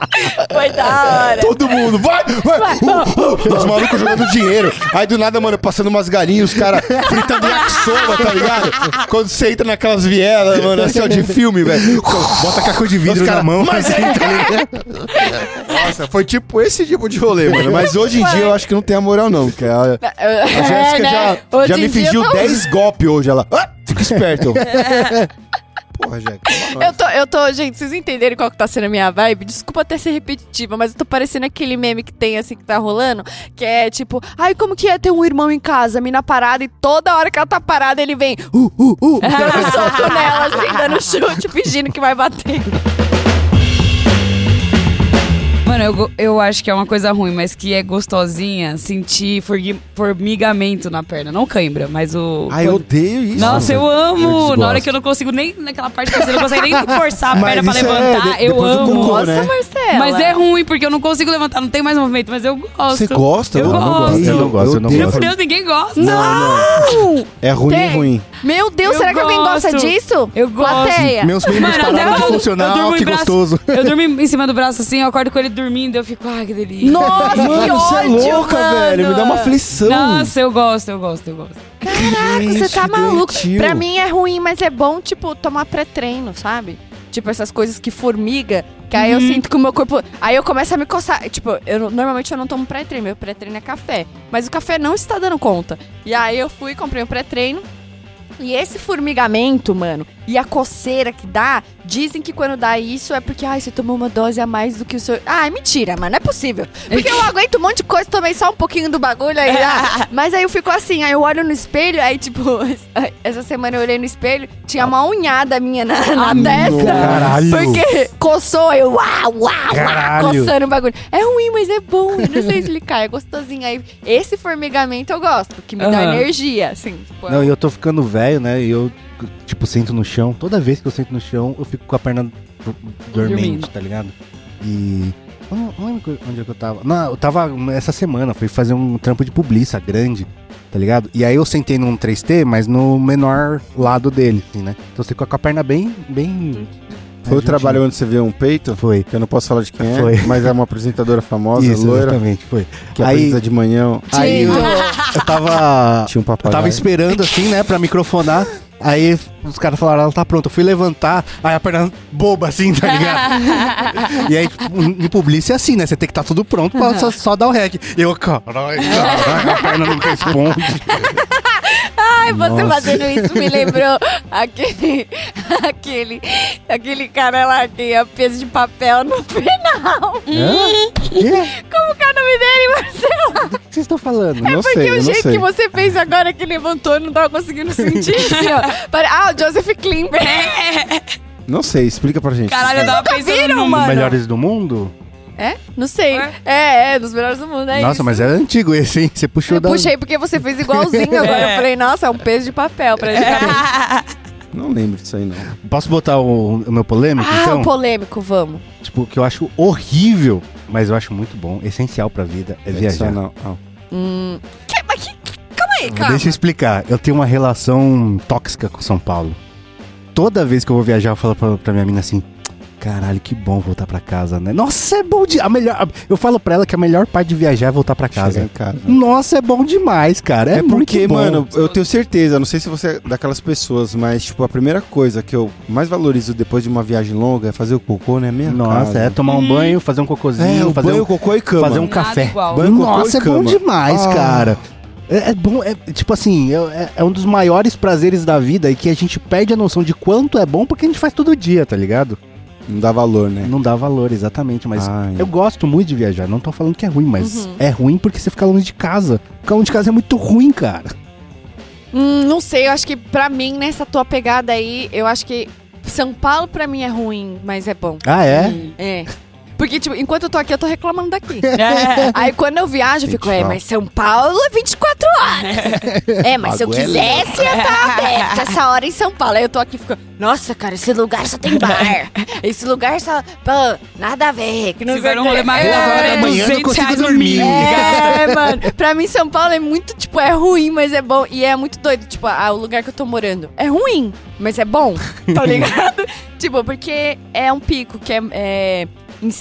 Foi da hora. Todo mundo, vai, vai! Uh, uh, os malucos jogando dinheiro. Aí do nada, mano, passando umas galinhas, os caras fritando yakisoba, tá ligado? Quando você entra naquelas vielas, mano, assim, ó, de filme, velho. Bota caco de vidro cara, na mão. Mas assim, tá ligado? Nossa, foi tipo esse tipo de rolê, mano. Mas hoje em dia eu acho que não tem a moral, não. Que a, a Jéssica É, né? já, Hoje já me fingiu eu tô- 10 golpes hoje. Ela, ah, fica esperto. Porra, Jéssica. Eu tô, eu tô, gente, vocês entenderem qual que tá sendo a minha vibe? Desculpa até ser repetitiva, mas eu tô parecendo aquele meme que tem, assim, que tá rolando, que é tipo, ai, como que é ter um irmão em casa, a mina parada, e toda hora que ela tá parada, ele vem, uh, uh, uh, dando soco nela, assim, dando chute, fingindo que vai bater. Mano, eu, eu acho que é uma coisa ruim, mas que é gostosinha sentir formigamento na perna. Não cãibra, mas o. Ai, eu odeio isso. Nossa, eu Eu amo! desgosto. na hora que eu não consigo nem. Naquela parte que você não consegue nem forçar a Mas perna pra é levantar, de- eu amo. cocô, Nossa, né? Marcela. Mas é ruim, porque eu não consigo levantar, não tem mais movimento, mas eu gosto. Você gosta? Eu não gosto. gosto. Eu não gosto, eu não odeio. Meu gosto. Deus, ninguém gosta. Não! É ruim, Tem. ruim. Meu Deus, Eu será que alguém gosta gosto. disso? Eu gosto. Plateia. Meus membros Mano, pararam de eu- eu funcionar, ó, que braço- gostoso. Eu durmo em cima do braço assim, eu acordo com ele dormindo, eu fico, ai, que delícia. Nossa, que Mano, você é ódio, louca, mano. velho. Me dá uma aflição. Nossa, eu gosto, eu gosto, eu gosto. Caraca, Gente, você tá que maluco. doentio. Pra mim é ruim, mas é bom, tipo, tomar pré-treino, sabe? Tipo, essas coisas que formiga, que aí eu Uhum. sinto que o meu corpo. Aí eu começo a me coçar. Tipo, eu, normalmente eu não tomo pré-treino, meu pré-treino é café. Mas o café não está dando conta. E aí eu fui, comprei um pré-treino. E esse formigamento, mano, e a coceira que dá, dizem que quando dá isso é porque, ai, você tomou uma dose a mais do que o seu. Ah, é mentira, mano, não é possível. Porque eu aguento um monte de coisa, tomei só um pouquinho do bagulho aí. ah, mas aí eu fico assim, aí eu olho no espelho, aí, tipo, essa semana eu olhei no espelho, tinha uma unhada minha na, na Amigo. testa. Caralho. Porque coçou, eu uau, uau, uau, coçando o bagulho. É ruim, mas é bom, eu não sei explicar, é gostosinho. Aí, esse formigamento eu gosto, que me dá Aham. energia, assim. Tipo, Não, e eu tô ficando velho, né? E eu, tipo, sento no chão. Toda vez que eu sento no chão, eu fico com a perna do- dormente, Dormindo. tá ligado? E. Eu não, não lembro onde é que eu tava. Não, eu tava essa semana, fui fazer um trampo de publiça grande, tá ligado? E aí eu sentei num 3T, mas no menor lado dele, assim, né? Então você fica com a perna bem, bem Foi o trabalho onde você viu um peito? Foi. Que eu não posso falar de quem é, Foi. mas é uma apresentadora famosa, Isso, loira, exatamente, foi. que Aí- apresenta de manhã. Aí eu, eu tava. Tinha um Eu papagaio. tava esperando assim, né, pra microfonar. Aí os caras falaram, ela tá pronta. Eu fui levantar, aí a perna boba assim, tá ligado? e aí, tipo, em publicidade é assim, né? Você tem que estar tudo pronto pra só, só dar o rec. E eu, caralho, caralho, a perna não responde. Ai, você Nossa. fazendo isso me lembrou aquele, aquele, aquele cara lá que ia peso de papel no final. Quê? Como que é o nome dele, Marcelo? O que vocês estão falando? Não Porque sei, o jeito sei. que você fez agora que levantou, eu não tava conseguindo sentir, assim, Ah, o Joseph Klimber. Não sei, explica pra gente. Caralho, eu tava pensando viram, mano? Melhores do mundo? É? Não sei. É? É, é, dos melhores do mundo, é Nossa, isso. mas é antigo esse, hein? Você puxou Eu da. puxei porque você fez igualzinho agora. É. Eu falei, nossa, é um peso de papel praticamente. Não lembro disso aí, não. Posso botar o, o meu polêmico, Ah, então? o polêmico, vamos. Tipo, que eu acho horrível, mas eu acho muito bom, essencial pra vida, é viajar. Não. Ah. Hum. Que, mas que, calma aí, calma. Deixa eu explicar. Eu tenho uma relação tóxica com São Paulo. Toda vez que eu vou viajar, eu falo pra, pra minha mina assim: caralho, que bom voltar pra casa, né? Nossa, é bom de. A melhor, eu falo pra ela que a melhor parte de viajar é voltar pra casa. Nossa, é bom demais, cara. É, É porque, muito bom. mano, eu tenho certeza, não sei se você é daquelas pessoas, mas, tipo, a primeira coisa que eu mais valorizo depois de uma viagem longa é fazer o cocô, né? Minha Nossa, casa. é tomar um banho, fazer um cocôzinho, É, o fazer, banho, um, cocô e cama. fazer um Nada café. igual. Banho, cocô Nossa, e é bom demais, Ah. cara. É, é bom, é, tipo assim, é, é um dos maiores prazeres da vida e que a gente perde a noção de quanto é bom porque a gente faz todo dia, tá ligado? Não dá valor, né? Não dá valor, exatamente, mas Ai. eu gosto muito de viajar, não tô falando que é ruim, mas Uhum. é ruim porque você fica longe de casa. Ficar longe de casa é muito ruim, cara. Hum, não sei, eu acho que pra mim, nessa tua pegada aí, eu acho que São Paulo pra mim é ruim, mas é bom. Ah, é? Hum. É. Porque, tipo, enquanto eu tô aqui, eu tô reclamando daqui. É. Aí quando eu viajo, eu fico, é, mas São Paulo é 24 horas. É, mas se eu é quisesse, eu tava aberto essa hora em São Paulo. Aí eu tô aqui e fico, nossa, cara, esse lugar só tem bar. Esse lugar só, pô, nada a ver. Que não Se o um rolê mais É, da hora, da é manhã eu não 200 consigo dormir. É, mano. Pra mim, São Paulo é muito, tipo, é ruim, mas é bom. E é muito doido. Tipo, ah, o lugar que eu tô morando é ruim, mas é bom. Tá ligado? tipo, porque é um pico que é, é,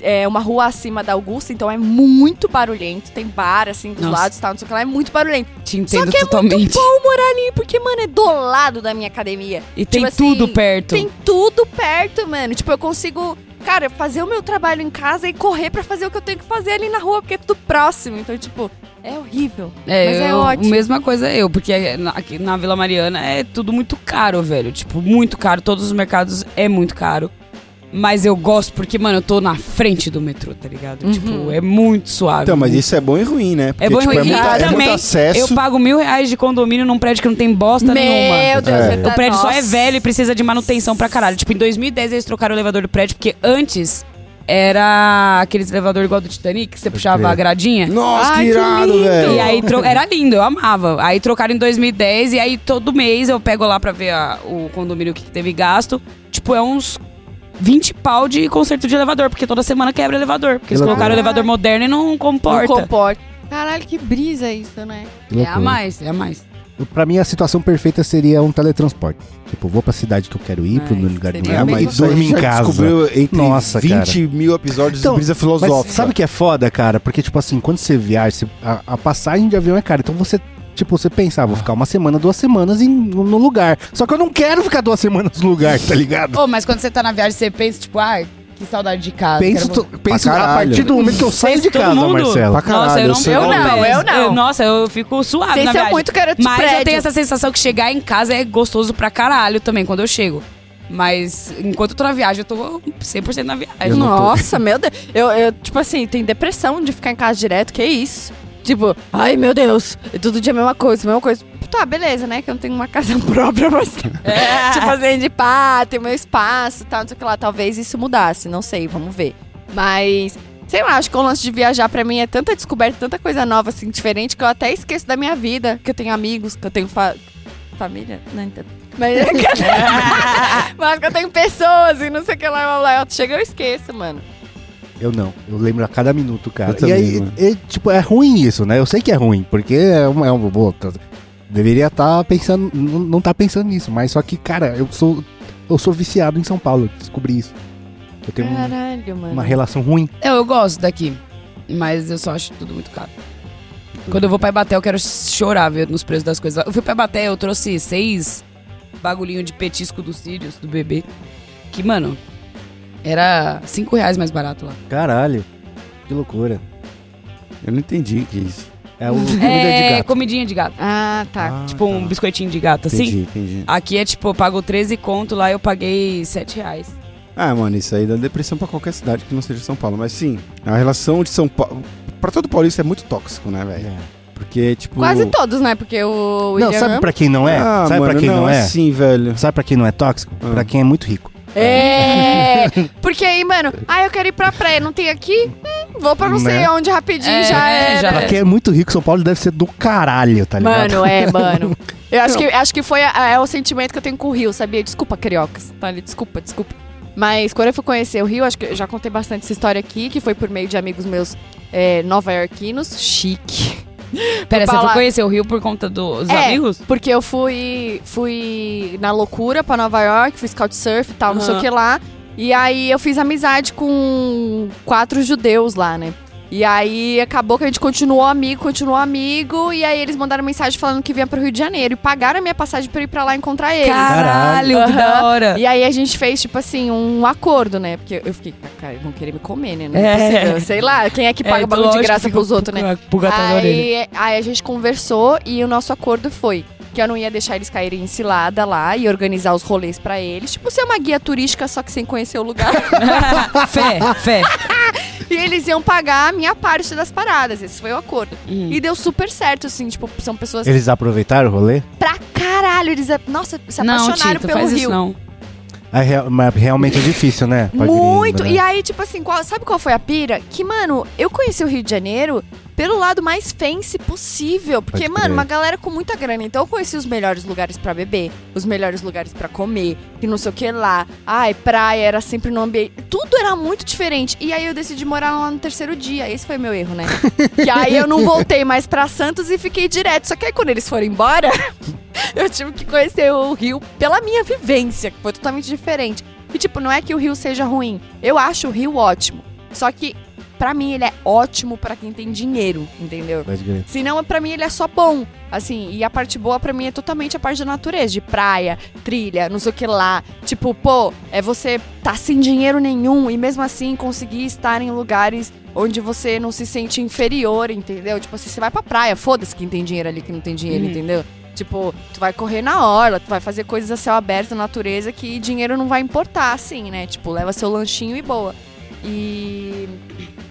é uma rua acima da Augusta, então é muito barulhento. Tem bar, assim, dos Nossa. lados e tal, não sei o que lá. É muito barulhento. Te entendo que é totalmente. muito bom morar ali, porque, mano, é do lado da minha academia. E tem Tipo assim, tudo perto. Tem tudo perto, mano. Tipo, eu consigo, cara, fazer o meu trabalho em casa e correr pra fazer o que eu tenho que fazer ali na rua, porque é tudo próximo. Então, tipo, é horrível. É, Mas é eu, ótimo. mesma coisa eu, porque na, aqui na Vila Mariana é tudo muito caro, velho. Tipo, muito caro. Todos os mercados é muito caro. Mas eu gosto porque, mano, eu tô na frente do metrô, tá ligado? Uhum. Tipo, é muito suave. Então, mas isso é bom e ruim, né? Porque, É bom e tipo, ruim. É, muita, E é muito também, acesso. Eu pago mil reais de condomínio num prédio que não tem bosta Meu nenhuma. Deus, É. tá- O prédio só é nossa. velho e precisa de manutenção pra caralho. Tipo, em 2010 eles trocaram o elevador do prédio, porque antes era aqueles elevador igual do Titanic, que você puxava crer. a gradinha. Nossa, Ai, que irado, velho. E aí tro- era lindo, eu amava. Aí trocaram em 2010 e aí todo mês eu pego lá pra ver a- o condomínio que teve gasto. Tipo, é uns 20 pau de conserto de elevador, porque toda semana quebra elevador. Porque eles colocaram o elevador moderno e não comporta. Não comporta. Caralho, que brisa isso, né? Que É a mais, é a mais. Pra mim, a situação perfeita seria um teletransporte. Tipo, eu vou pra cidade que eu quero ir, pro lugar É, lugar, mas e isso aí dormir em já casa. descobriu entre Nossa, 20 mil episódios Então, de brisa filosófica. Mas sabe o que é foda, cara? Porque, tipo assim, quando você viaja, você- a, a passagem de avião é cara. Então você, tipo, você pensa, ah, vou ficar uma semana, duas semanas em, no, lugar. Só que eu não quero ficar duas semanas no lugar, tá ligado? Ô, mas quando você tá na viagem, você pensa, tipo, ai, que saudade de casa. penso quero to- penso a partir do momento que eu saio de casa, mundo? Marcelo. Pra caralho, nossa, eu eu não, sei Eu como não, penso. eu não. nossa, eu fico suave Vocês na viagem. muito garoto de Mas eu prédio. tenho essa sensação que chegar em casa é gostoso pra caralho também, quando eu chego. Mas enquanto eu tô na viagem, eu tô 100% na viagem. Eu não. Nossa, meu Deus. Eu, eu, tipo assim, tenho depressão de ficar em casa direto, que isso? Tipo, ai meu Deus, é todo dia a mesma coisa, a mesma coisa. Tá, beleza, né? Que eu não tenho uma casa própria, mas. tipo assim, de pá, tem meu espaço e tal, não sei o que lá. Talvez isso mudasse, não sei, vamos ver. Mas. Sei lá, acho que o lance de viajar pra mim é tanta descoberta, tanta coisa nova, assim, diferente, que eu até esqueço da minha vida. Que eu tenho amigos, que eu tenho fa- família. Não entendo. Mas, mas que eu tenho pessoas e não sei o que lá, blá. Eu chego eu esqueço, mano. Eu não. Eu lembro a cada minuto, cara. Eu também, e aí, e, tipo, é ruim isso, né? Eu sei que é ruim, porque é uma. É uma boa, tá- deveria estar pensando. Não, tá pensando nisso, mas só que, cara, eu sou. Eu sou viciado em São Paulo, descobri isso. Eu tenho um- Caralho, mano. uma relação ruim. Eu, eu gosto daqui, mas eu só acho tudo muito caro. Quando eu vou pra Ibaté, eu quero chorar ver nos preços das coisas. Eu fui pra Ibaté, eu trouxe seis bagulhinho de petisco dos cílios, do bebê. Que, mano, era cinco reais mais barato lá. Caralho. Que loucura. Eu não entendi o que é isso. É o comida de É, gato. comidinha de gato. Ah, tá. Ah, tipo um tá. biscoitinho de gato, assim. Entendi, entendi. Aqui é tipo, eu pago 13 conto, lá eu paguei 7 reais. Ah, mano, isso aí dá depressão pra qualquer cidade que não seja São Paulo. Mas sim, a relação de São Paulo. Pra todo paulista é muito tóxico, né, velho? É. Porque, tipo. Quase todos, né? Porque o Não, William- sabe pra quem não é? Ah, sabe mano, pra quem não, é? Sim, velho. Sabe pra quem não é tóxico? Ah. Pra quem é muito rico. É! Porque aí, mano, ah, eu quero ir pra praia, não tem aqui? Hum, vou pra não sei Né? onde rapidinho, É, já é, era. já Pra quem é muito rico, São Paulo deve ser do caralho, tá ligado? Mano, é, mano. Eu acho que, acho que foi a- é o sentimento que eu tenho com o Rio, sabia? Desculpa, cariocas. Tá ali, desculpa, desculpa. Mas quando eu fui conhecer o Rio, acho que eu já contei bastante essa história aqui, que foi por meio de amigos meus é, nova-iorquinos. Chique. Pera, você foi conhecer o Rio por conta dos É. amigos? Porque eu fui, fui na loucura pra Nova York, fiz couchsurf e tal, não sei o que lá. E aí eu fiz amizade com quatro judeus lá, né? E aí acabou que a gente continuou amigo, continuou amigo, e aí eles mandaram mensagem falando que vinha pro Rio de Janeiro e pagaram a minha passagem pra eu ir pra lá encontrar eles. Caralho, que Aham. da hora. E aí a gente fez, tipo assim, um acordo, né? Porque eu fiquei, cara, vão querer me comer, né? Não é, É. Sei lá, quem é que paga É, bagulho de graça que pros outros, né? Aí, aí a gente conversou e o nosso acordo foi que eu não ia deixar eles caírem em cilada lá e organizar os rolês pra eles. Tipo, ser uma guia turística, só que sem conhecer o lugar. fé, fé. e eles iam pagar a minha parte das paradas. Esse foi o acordo. Hum. E deu super certo, assim, tipo, são pessoas Eles aproveitaram o rolê? pra caralho. Eles, nossa, se Não, apaixonaram Tito, pelo faz Rio. isso não. Ah, real- mas realmente é difícil, né? pra Muito. gringo, né? E aí, tipo assim, qual- sabe qual foi a pira? Que, mano, eu conheci o Rio de Janeiro pelo lado mais fancy possível. Porque, Pode mano, crer. uma galera com muita grana. Então eu conheci os melhores lugares pra beber, os melhores lugares pra comer, e não sei o que lá. Ai, praia era sempre no ambiente. Tudo era muito diferente. E aí eu decidi morar lá no terceiro dia. Esse foi meu erro, né? e aí eu não voltei mais pra Santos e fiquei direto. Só que aí quando eles foram embora, eu tive que conhecer o Rio pela minha vivência, que foi totalmente diferente. E, tipo, não é que o Rio seja ruim. Eu acho o Rio ótimo. Só que, pra mim, ele é ótimo pra quem tem dinheiro, entendeu? Crer. Senão, pra mim, ele é só bom. Assim, e a parte boa pra mim é totalmente a parte da natureza, de praia, trilha, não sei o que lá. Tipo, pô, é você tá sem dinheiro nenhum e mesmo assim conseguir estar em lugares onde você não se sente inferior, entendeu? Tipo assim, você vai pra praia, foda-se quem tem dinheiro ali, quem não tem dinheiro, Uhum. entendeu? Tipo, tu vai correr na orla, tu vai fazer coisas a céu aberto, na natureza, que dinheiro não vai importar, assim, né? Tipo, leva seu lanchinho e boa. E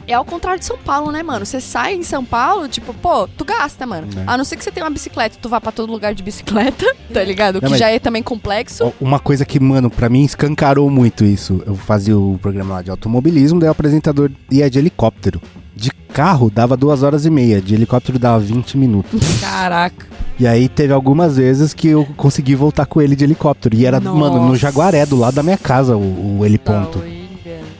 é ao contrário de São Paulo, né, mano? Você sai em São Paulo, tipo, pô, tu gasta, mano. É. A não ser que você tenha uma bicicleta, tu vá pra todo lugar de bicicleta, tá ligado? O que Não, mas- já é também complexo. Uma coisa que, mano, pra mim escancarou muito isso. Eu fazia o programa lá de automobilismo, daí o apresentador ia de helicóptero. De carro dava duas horas e meia, de helicóptero dava 20 minutos. Caraca. E aí teve algumas vezes que eu consegui voltar com ele de helicóptero. E era, mano, no Nossa. Jaguaré, do lado da minha casa, o, o heliponto. William.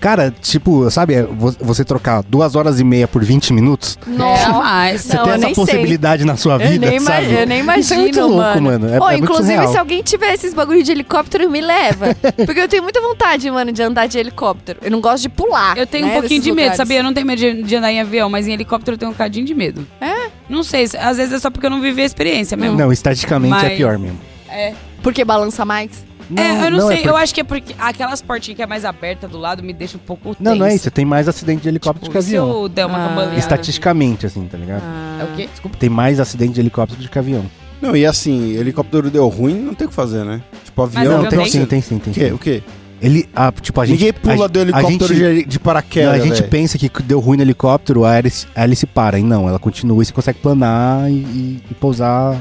Cara, tipo, sabe, é, vo- você trocar duas horas e meia por 20 minutos, É Nossa. mais. você Não, tem eu essa nem sei. possibilidade na sua Eu vida, nem, ima- sabe? eu nem imagino, Isso é muito louco, mano. É, Ô, é inclusive, se alguém tiver esses bagulho de helicóptero, me leva. Porque eu tenho muita vontade, mano, de andar de helicóptero. Eu não gosto de pular. Eu tenho né, um pouquinho de medo, lugares. sabia? Eu não tenho medo de, de andar em avião, mas em helicóptero eu tenho um cadinho de medo. É? Não sei, se- às vezes é só porque eu não vivi a experiência mesmo. Não, estaticamente é Mas- pior mesmo. É. Porque balança mais? É, eu não, sei, é por- eu acho que é porque aquelas portinhas que é mais aberta do lado me deixa um pouco tenso. Não, não é isso. Você tem mais acidente de helicóptero Tipo, que se avião. eu der uma Ah. cambaleada... Estatisticamente, assim, tá ligado? É o quê? Desculpa, tem mais acidente de helicóptero que avião. Não, e assim, helicóptero deu ruim, não tem o que fazer, né? Tipo, Mas avião. avião Não, tem tem? sim, tem sim, tem O quê? sim. O quê? Ele, ah, tipo, a gente... Ninguém pula a, do a helicóptero gente, de, de não, paraquedas. a gente velho. pensa que deu ruim no helicóptero, a hélice, a hélice para. E não, ela continua e você consegue planar e, e- e pousar.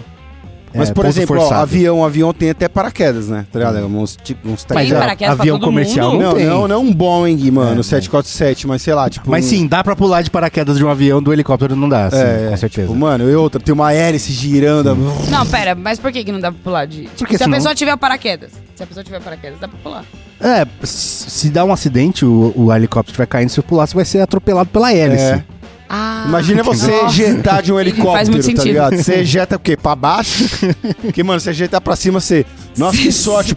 Mas, é, por exemplo, ó, avião, avião tem até paraquedas, né? Tá ligado? Uns, tipo, uns e paraquedas avião todo comercial mundo? não Não, tem. não, não um Boeing, mano, É, não. 747, mas sei lá, tipo. Mas um- sim, dá pra pular de paraquedas de um avião, do helicóptero não dá, sim, É, com certeza. Tipo, mano, e outra, tem uma hélice girando. Não, pera, mas por que, que não dá pra pular de... Tipo, Porque se senão- a pessoa tiver paraquedas, se a pessoa tiver paraquedas, dá pra pular. É, se dá um acidente, o, o helicóptero estiver caindo, se eu pular, você vai ser atropelado pela hélice. É. Ah, Imagina você ejetar de um helicóptero, Faz muito tá ligado? Você ejeta o quê? Pra baixo? Porque, mano, você ejetar pra cima, você... Nossa, que sorte.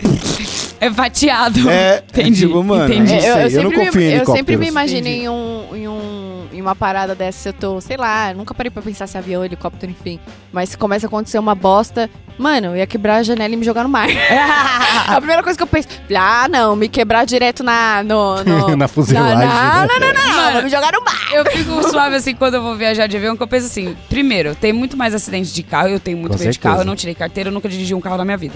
É fatiado. É, Entendi, tipo, mano, entendi. não sei, É, eu, eu não sempre confio em me, eu sempre me imaginei Entendi. em, um, em, um, em uma parada dessa, se eu tô, sei lá, nunca parei pra pensar se é avião, helicóptero, enfim. Mas se começa a acontecer uma bosta, mano, eu ia quebrar a janela e me jogar no mar. a primeira coisa que eu penso, ah, não, me quebrar direto na. No, no, Na fuselagem, Não, né? não, não, não, não, Mano, me jogar no mar. Eu fico suave assim quando eu vou viajar de avião, que eu penso assim: primeiro, tem muito mais acidente de carro, eu tenho muito Com medo de certeza. carro, eu não tirei carteira, eu nunca dirigi um carro na minha vida.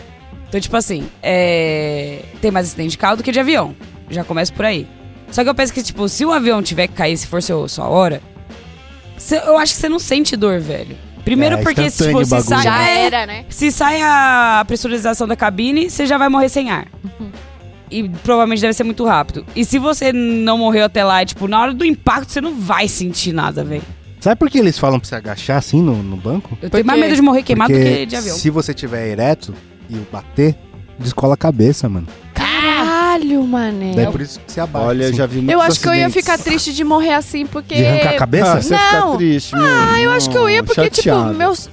Então, tipo assim, é... tem mais acidente de carro do que de avião. Já começa por aí. Só que eu penso que, tipo, se o avião tiver que cair, se for seu, sua hora, cê- eu acho que você não sente dor, velho. Primeiro É, porque, tipo, se o bagulho. sai, Já é, era, né? se sai a pressurização da cabine, você já vai morrer sem ar. E provavelmente deve ser muito rápido. E se você não morreu até lá, tipo, na hora do impacto, você não vai sentir nada, velho. Sabe por que eles falam pra você agachar assim no, no banco? Eu tenho mais medo de morrer queimado do Porque que de avião. se você tiver ereto e bater, descola a cabeça, mano. Caralho, mané. Daí por isso que você abaixa. Olha, assim. já vi muitos Eu acho que eu ia acidentes. ficar triste de morrer assim, porque. De arrancar a cabeça? Ah, você fica Não. triste, meu. Ah, eu acho que eu ia, porque, Chateado. tipo, meus.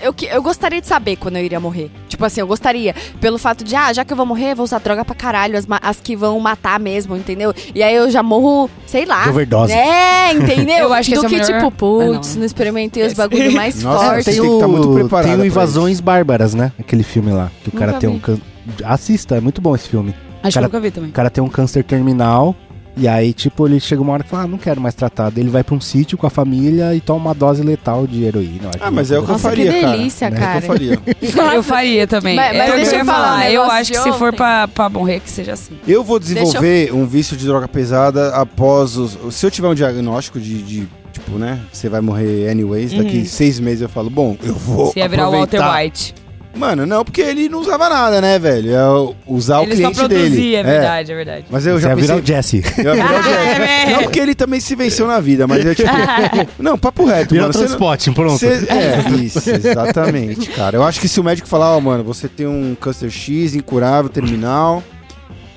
Eu, que- eu gostaria de saber quando eu iria morrer. Tipo assim, eu gostaria. Pelo fato de, ah, já que eu vou morrer, vou usar droga pra caralho, as, as que vão matar mesmo, entendeu? E aí eu já morro, sei lá. De overdose. É, entendeu? Eu acho que Do é que, o melhor- tipo, putz, Ah, não. não experimentei os bagulho mais Nossa, É, fortes. tem tem que o, tá muito preparada tem o Invasões Bárbaras, né? Aquele filme lá. Que o cara Nunca tem vi. um câncer. Assista, é muito bom esse filme. Acho Cara- que eu nunca vi também. O cara tem um câncer terminal. E aí, tipo, ele chega uma hora que fala, ah, não quero mais tratar. Daí Ele vai pra um sítio com a família e toma uma dose letal de heroína. Ah, mas é o que eu que faria, cara. delícia, É o cara. que eu faria. Eu faria também. Mas- é mas que deixa eu eu falar um falar. Eu acho que se for pra, pra morrer, que seja assim. Eu vou desenvolver um vício de droga pesada após os. Se eu tiver um diagnóstico de. de, tipo, né? Você vai morrer anyways, daqui Uhum. seis meses eu falo, bom, eu vou. Se ia virar o Walter aproveitar. White. Mano, não, porque ele não usava nada, né, velho? É o- usar Ele o só cliente produzia, dele. é verdade, é verdade. Mas eu Você já ia virar pensei... o Jesse. Eu ia virar o Jesse. É, velho. Não, porque ele também se venceu na vida, mas é tipo. não, papo reto, Virar o mano. Você não- transporte, pronto. Cê- é, isso, exatamente, cara. Eu acho que se o médico falar, ó, mano, você tem um câncer X, incurável, terminal,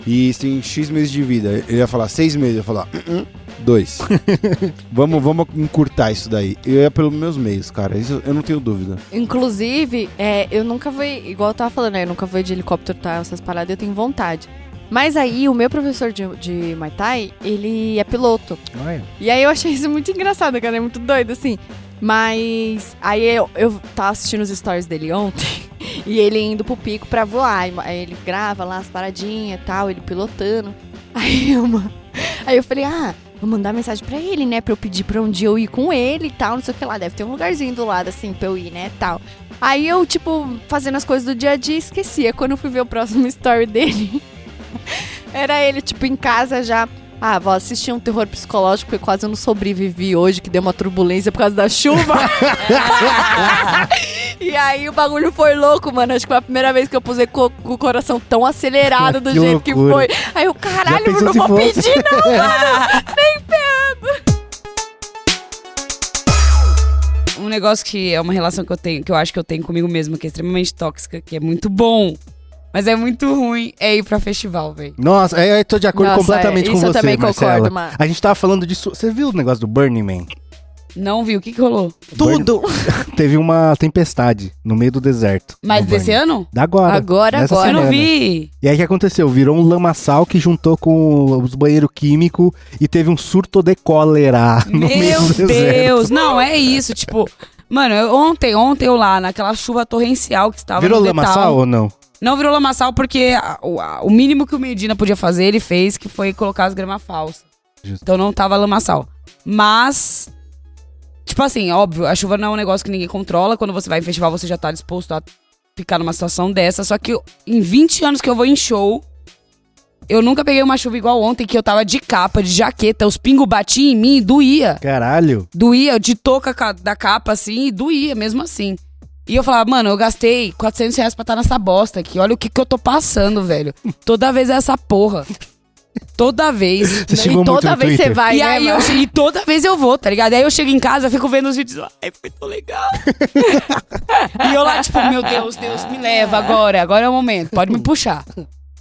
e você tem X meses de vida, ele ia falar seis meses, eu ia falar, "Uh, uh, dois. vamos, vamos encurtar isso daí. Eu ia pelos meus meios, cara, isso eu não tenho dúvida. Inclusive, é, eu nunca vou, igual eu tava falando, né, eu nunca vou de helicóptero, tá? Essas paradas eu tenho vontade. Mas aí, o meu professor de, de Muay Thai, ele é piloto. Olha. E aí eu achei isso muito engraçado, cara, é muito doido, assim. Mas aí eu, eu tava assistindo os stories dele ontem, e ele indo pro pico pra voar. Aí ele grava lá as paradinhas e tal, ele pilotando. Aí eu, ma- aí eu falei, ah, vou mandar mensagem pra ele, né? Pra eu pedir pra um dia eu ir com ele e tal, não sei o que lá. Deve ter um lugarzinho do lado, assim, pra eu ir, né? Tal. Aí eu, tipo, fazendo as coisas do dia a dia, esquecia. Quando eu fui ver o próximo story dele, era ele, tipo, em casa já. Ah, vou assistir um terror psicológico porque quase eu não sobrevivi hoje, que deu uma turbulência por causa da chuva. e aí o bagulho foi louco, mano. Acho que foi a primeira vez que eu pusei co- com o coração tão acelerado do Que jeito que loucura. foi. Aí eu, caralho, eu não vou fosse? pedir, não, mano. Nem ferrando. Um negócio que é uma relação que eu tenho, que eu acho que eu tenho comigo mesmo, que é extremamente tóxica, que é muito bom, mas é muito ruim, é ir pra festival, velho. Nossa, é, eu tô de acordo Nossa, completamente é, com isso eu você, também Marcela. concordo, mano. A gente tava falando disso. Você viu o negócio do Burning Man? Não viu? O que, que rolou? Tudo! Teve uma tempestade no meio do deserto. Mas desse Burning. ano? Da agora. Agora, agora. Eu não semana. vi. E aí o que aconteceu? Virou um lamaçal que juntou com os banheiros químicos e teve um surto de cólera no meio Meu do deserto. Deus, não, é isso, tipo... Mano, eu- ontem, ontem eu lá, naquela chuva torrencial que estava Virou no lamaçal ou não? Não virou lamaçal porque a- o, a- o mínimo que o Medina podia fazer, ele fez, que foi colocar as gramas falsas. Justo. Então não tava lamaçal. Mas, tipo assim, óbvio, a chuva não é um negócio que ninguém controla. Quando você vai em festival, você já tá disposto a ficar numa situação dessa. Só que em 20 anos que eu vou em show, eu nunca peguei uma chuva igual ontem, que eu tava de capa, de jaqueta, os pingos batiam em mim e doía. Caralho. Doía, de touca ca- da capa, assim, e doía mesmo assim. E eu falava, mano, eu gastei 400 reais pra estar nessa bosta aqui. Olha o que, que eu tô passando, velho. Toda vez é essa porra. Toda vez. Você xingou e muito toda no vez você vai, e né, aí eu, e toda vez eu vou, tá ligado? Aí eu chego em casa, fico vendo os vídeos. Ai, foi tão legal. e eu lá, tipo, meu Deus, Deus, me leva agora. Agora é o momento. Pode me puxar.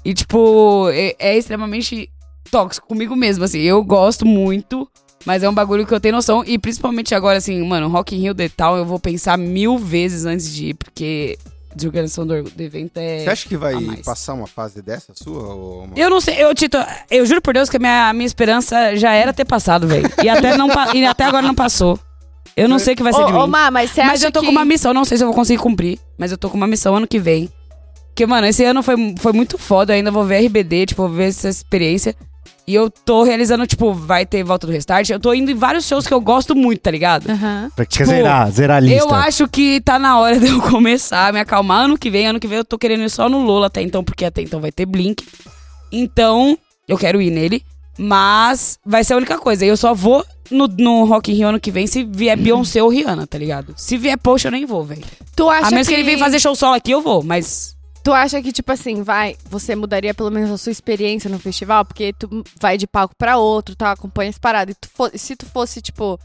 E, tipo, é, é extremamente tóxico comigo mesmo, assim. Eu gosto muito, Mas é um bagulho que eu tenho noção. E principalmente agora, assim, mano, Rock in Rio de tal, eu vou pensar mil vezes antes de ir, porque desorganização do, do evento é. Você acha que vai passar uma fase dessa sua? Ou uma- Eu não sei, eu, Tito, eu juro por Deus que a minha, a minha esperança já era ter passado, velho. E até, não, e até agora não passou. Eu não sei o que vai ser de mim. Ô, ô, Má, mas você Mas eu tô que... com uma missão, não sei se eu vou conseguir cumprir, mas eu tô com uma missão ano que vem. Porque, mano, esse ano foi, foi muito foda, eu ainda vou ver RBD, tipo, vou ver essa experiência. E eu tô realizando, tipo, vai ter volta do restart. Eu tô indo em vários shows que eu gosto muito, tá ligado? Aham. Pra quer Tipo, zerar, zerar a lista. Eu acho que tá na hora de eu começar a me acalmar. Ano que vem, ano que vem eu tô querendo ir só no Lola até então, porque até então vai ter Blink. Então, eu quero ir nele. Mas vai ser a única coisa. Eu só vou no, no Rock in Rio ano que vem se vier Beyoncé ou Rihanna, tá ligado? Se vier Post, eu nem vou, velho. Tu acha A menos que... que ele venha fazer show solo aqui, eu vou. Mas Tu acha que, tipo assim, vai, você mudaria pelo menos a sua experiência no festival? Porque tu vai de palco pra outro, tá? Acompanha esse parado. E tu se tu fosse, tipo,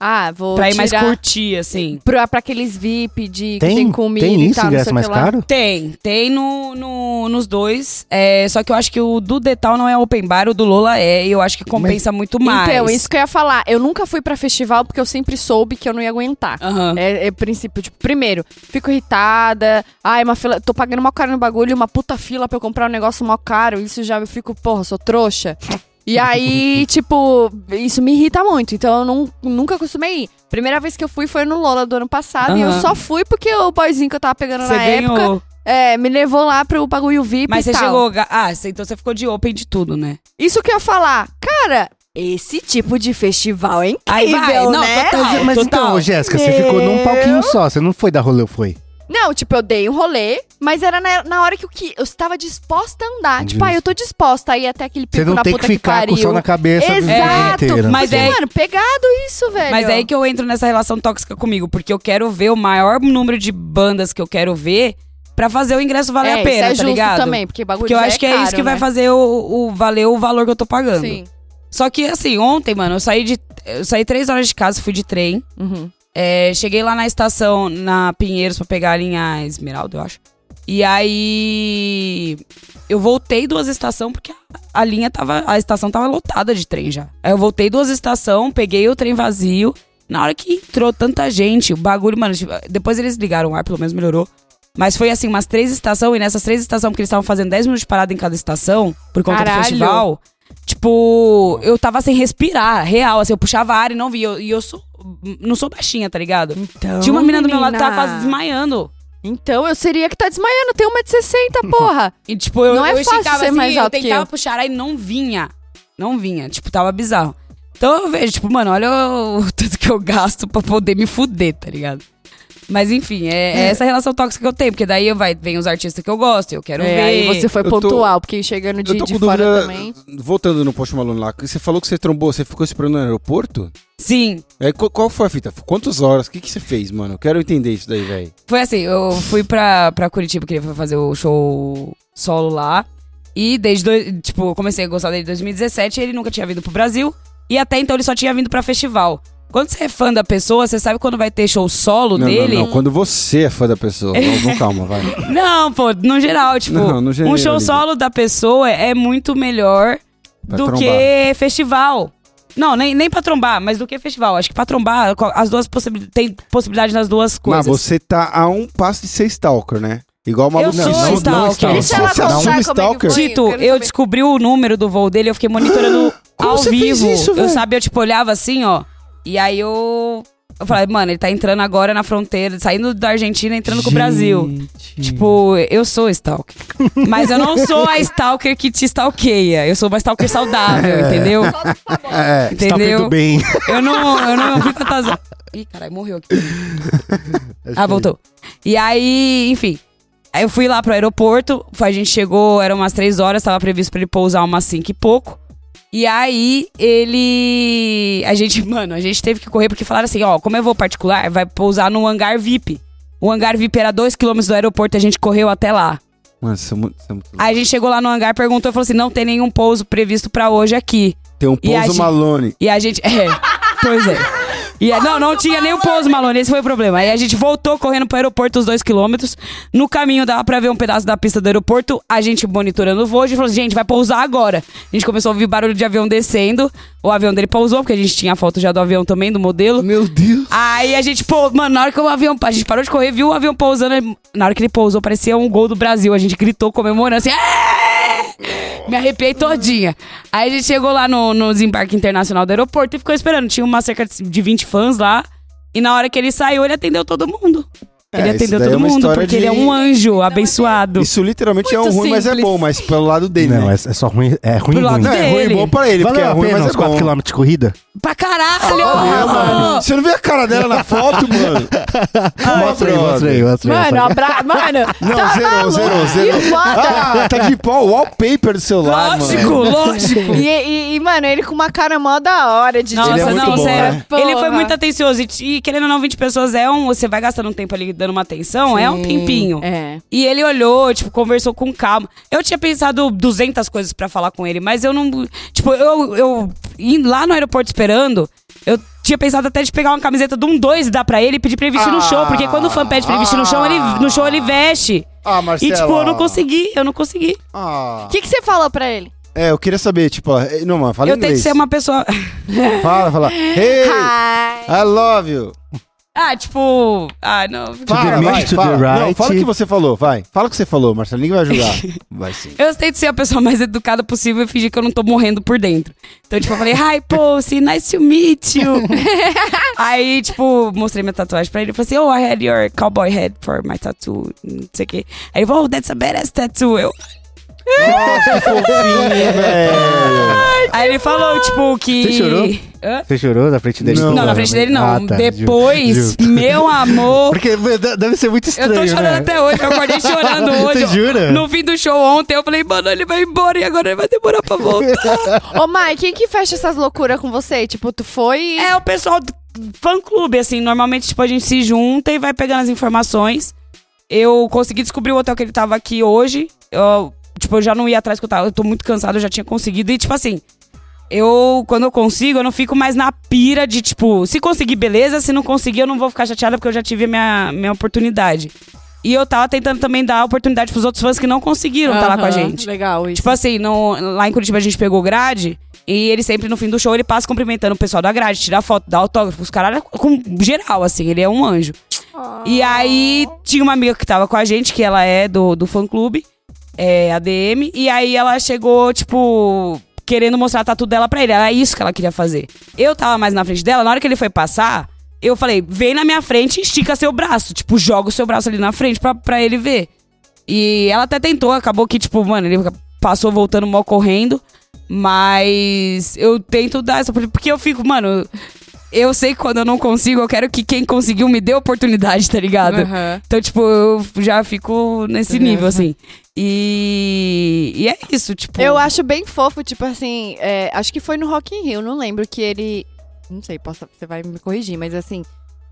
ah, vou pra ir mais tirar curtir, assim. pra, pra aqueles VIP de que tem, Tem, comida tem e isso, tal, não ingresso sei o mais que lá. caro? Tem, tem no, no- nos dois. É, só que eu acho que o do Detal não é open bar, o do Lola é. E eu acho que compensa muito mais. Então, isso que eu ia falar. Eu nunca fui pra festival porque eu sempre soube que eu não ia aguentar. Aham. É, é princípio, tipo, primeiro, fico irritada. Ai, uma fila. Tô pagando mal caro no bagulho, uma puta fila pra eu comprar um negócio mal caro. Isso já eu fico, porra, sou trouxa. E aí, tipo, isso me irrita muito. Então eu não, nunca costumei ir. Primeira vez que eu fui foi no Lola do ano passado. E eu só fui porque o boyzinho que eu tava pegando Você na época ganhou. é, me levou lá pro bagulho VIP Mas e você tal. chegou. ga- Ah, então você ficou de open de tudo, né? Isso que eu ia falar. Cara, esse tipo de festival é incrível, Aí vai, não, né? total. Mas, então, total. Jéssica, você ficou num palquinho só, você não foi dar rolê, foi? Não, tipo, eu dei um rolê, mas era na, na hora que eu, que eu estava disposta a andar. Tipo, ah, eu tô disposta a ir até aquele pico Você não na tem puta que ficar com o pariu. sol na cabeça Exato. Mas Porque, é- mano, pegado isso, velho. Mas é aí que eu entro nessa relação tóxica comigo, porque eu quero ver o maior número de bandas que eu quero ver pra fazer o ingresso valer é, a pena, isso é tá justo ligado? também, porque bagulho Porque eu já acho que é caro, isso que vai né? fazer o, o valer o valor que eu tô pagando. Sim. Só que assim, ontem, mano, eu saí de. Eu saí três horas de casa, fui de trem. Uhum. É, cheguei lá na estação, na Pinheiros, pra pegar a linha Esmeralda, eu acho. E aí. Eu voltei duas estações porque a, linha tava. A estação tava lotada de trem já. Aí eu voltei duas estações, peguei o trem vazio. Na hora que entrou tanta gente, o bagulho, mano, tipo, depois eles ligaram o ar, pelo menos melhorou. Mas foi assim, umas três estações, e nessas três estações, porque eles estavam fazendo 10 minutos de parada em cada estação, por conta Caralho. do festival. Tipo, eu tava sem respirar, real, assim, eu puxava ar e não via. E eu sou. Não sou baixinha, tá ligado? Então, Tinha uma menina do meu lado que tava quase desmaiando. Então, eu seria que tá desmaiando. Tem 1,60m, porra. E, tipo, eu, Não é eu fácil ser assim, mais eu alto que tentava eu. puxar aí não vinha. Não vinha. Tipo, tava bizarro. Então eu vejo, tipo, mano, olha o tanto que eu gasto pra poder me fuder, tá ligado? Mas enfim, é, é essa relação tóxica que eu tenho, porque daí eu vai, vem os artistas que eu gosto, eu quero É, ver. aí você foi Eu tô- pontual, porque chegando de, Eu tô de fora dúvida, também. voltando no Post Malone lá, você falou que você trombou, você ficou esperando no aeroporto? Sim, É, qual, qual foi a fita? Quantas horas? O que, que você fez, mano? Eu quero entender isso daí, velho. foi assim, eu fui pra, pra Curitiba, queria fazer o show solo lá. E desde, dois- tipo, eu comecei a gostar dele em 2017 e ele nunca tinha vindo pro Brasil. E até então ele só tinha vindo pra festival. Quando você é fã da pessoa, você sabe quando vai ter show solo Não, dele. não, não. Quando você é fã da pessoa. Com calma, vai. Não, pô, no geral, tipo, Não, no um geral, show Lívia. solo da pessoa é muito melhor Pra do trombar. que festival. Não, nem, nem pra trombar, mas do que festival. Acho que pra trombar, as duas possibilidades. Tem possibilidade nas duas Mas coisas. você tá a um passo de ser stalker, né? Igual o maluco. Eu sou não, stalker. Deixa ela Você contar é que stalker? Tito, eu saber. descobri o número do voo dele, eu fiquei monitorando ao vivo. isso, eu sabia, eu tipo, olhava assim, ó. E aí eu. Eu falei, mano, ele tá entrando agora na fronteira, saindo da Argentina, entrando com o Brasil. Gente. Tipo, eu sou stalker. Mas eu não sou a stalker que te stalkeia. Eu sou uma stalker saudável, entendeu? É, Entendeu? Tudo bem. Eu não, eu não fico atrasado. Ih, caralho, morreu aqui. Ah, voltou. E aí, enfim. Aí eu fui lá pro aeroporto, a gente chegou, eram umas três horas, tava previsto pra ele pousar umas cinco e pouco. E aí, ele. A gente, mano, a gente teve que correr porque falaram assim: ó, como é voo particular, vai pousar no hangar VIP. O hangar VIP era dois quilômetros do aeroporto, a gente correu até lá. Mano, você é muito. você é muito- Aí a gente chegou lá no hangar, perguntou e falou assim: não tem nenhum pouso previsto pra hoje aqui. Tem um E pouso gente- Malone. E a gente. É, pois é. E aí- não, não tinha nem o pouso, Malone. Esse foi o problema. Aí a gente voltou correndo pro aeroporto os dois quilômetros. No caminho dava pra ver um pedaço da pista do aeroporto. A gente monitorando o voo. A gente falou, gente, vai pousar agora. A gente começou a ouvir barulho de avião descendo. O avião dele pousou, porque a gente tinha a foto já do avião também, do modelo. Meu Deus. Aí a gente, pô, mano, na hora que o avião. A gente parou de correr, viu o avião pousando. Na hora que ele pousou, parecia um gol do Brasil. A gente gritou comemorando assim. "É!" Me arrepiei todinha. Aí a gente chegou lá no, no desembarque internacional do aeroporto e ficou esperando. Tinha uma cerca de 20 fãs lá. E na hora que ele saiu, ele atendeu todo mundo. É, Ele isso atendeu é todo mundo, porque de- ele é um anjo abençoado. Isso literalmente é um Muito ruim, mas é simples. bom, mas pelo lado dele, Não, né? é, é só ruim. É ruim, Pro lado ruim. Não, é ruim e bom pra ele, porque Valeu é a ruim, pena mas é 4 bom. km de corrida? Pra caralho! Ah, mano. Você não vê a cara dela na foto, mano? Mostra aí, mostra aí, mostra aí. Mano, abra... mano. Não, tá zerou, maluco? zerou. Ah, tá de pau, o wallpaper do celular, Lógico, mano. lógico. E, e- e, mano, ele com uma cara mó da hora de Nossa, Ele é muito não, bom, sério. né? Ele foi muito atencioso. E, e querendo ou não, 20 pessoas é um. Você vai gastando um tempo ali dando uma atenção, é um Sim, tempinho. É. E ele olhou, tipo, conversou com calma. Eu tinha pensado 200 coisas pra falar com ele, mas eu não. Tipo, eu, eu indo lá no aeroporto esperando, eu tinha pensado até de pegar uma camiseta do 1-2 e dar pra ele e pedir pra ele vestir no show. Porque quando o fã pede pra ele vestir no show, ele, no show ele veste. Ah, E, Marcelo. tipo, eu não consegui, eu não consegui. Ah. O que, que você falou pra ele? É, eu queria saber, tipo, ó, não, mano, fala eu tenho que inglês. ser uma pessoa. Fala, fala. Hey, Hi. I love you. Ah, tipo. Ah, não. Fala, the vai, to fala. the right. Não, fala o que você falou, vai. Fala o que você falou, Marcelo, ninguém vai julgar. vai sim. Eu tento ser a pessoa mais educada possível e fingir que eu não tô morrendo por dentro. Então, tipo, eu falei, hi, Pussy, nice to meet you. Aí, tipo, mostrei minha tatuagem pra ele. Ele falou assim, oh, I had your cowboy head for my tattoo. Não sei o quê. Aí ele falou, oh, that's a badass tattoo. Eu... Nossa, que fofinho, velho. Aí ele falou, tipo, que... Você chorou? Hã? Você chorou na frente dele? Não, Não, na frente dele não. Ah, tá, Depois, meu amor... Porque de- deve ser muito Eu estranho, tô chorando né? até hoje, eu acordei chorando hoje. Você jura? No fim do show ontem, eu falei, mano, ele vai embora e agora ele vai demorar pra voltar. Ô, Mai, quem que fecha essas loucuras com você? Tipo, tu foi. É o pessoal do fã-clube, assim. Normalmente, tipo, a gente se junta e vai pegando as informações. Eu consegui descobrir o hotel que ele tava aqui hoje. Eu, tipo, eu já não ia atrás que eu tava. Eu tô muito cansado, eu já tinha conseguido. E, tipo assim, eu, quando eu consigo, eu não fico mais na pira de, tipo, se conseguir, beleza. Se não conseguir, eu não vou ficar chateada porque eu já tive a minha, minha oportunidade. E eu tava tentando também dar oportunidade pros outros fãs que não conseguiram estar lá com a gente. Legal, isso. Tipo assim, no- lá em Curitiba a gente pegou grade e ele sempre no fim do show ele passa cumprimentando o pessoal da grade, tira foto, dá autógrafo, os caras com geral, assim, ele é um anjo. E aí tinha uma amiga que tava com a gente, que ela é do, do fã clube, é ADM, e aí ela chegou, tipo, querendo mostrar a tatu dela pra ele. Era isso que ela queria fazer. Eu tava mais na frente dela, na hora que ele foi passar, eu falei, vem na minha frente e estica seu braço. Tipo, joga o seu braço ali na frente pra, pra ele ver. E ela até tentou, acabou que, tipo, mano, ele passou voltando mal correndo. Mas eu tento dar essa. Porque eu fico, mano. Eu sei que quando eu não consigo, eu quero que quem conseguiu me dê oportunidade, tá ligado? Aham. Então, tipo, eu já fico nesse nível, assim. E, e é isso, tipo. Eu acho bem fofo, tipo assim, é, acho que foi no Rock in Rio, não lembro que ele. Não sei, posso, você vai me corrigir, mas assim.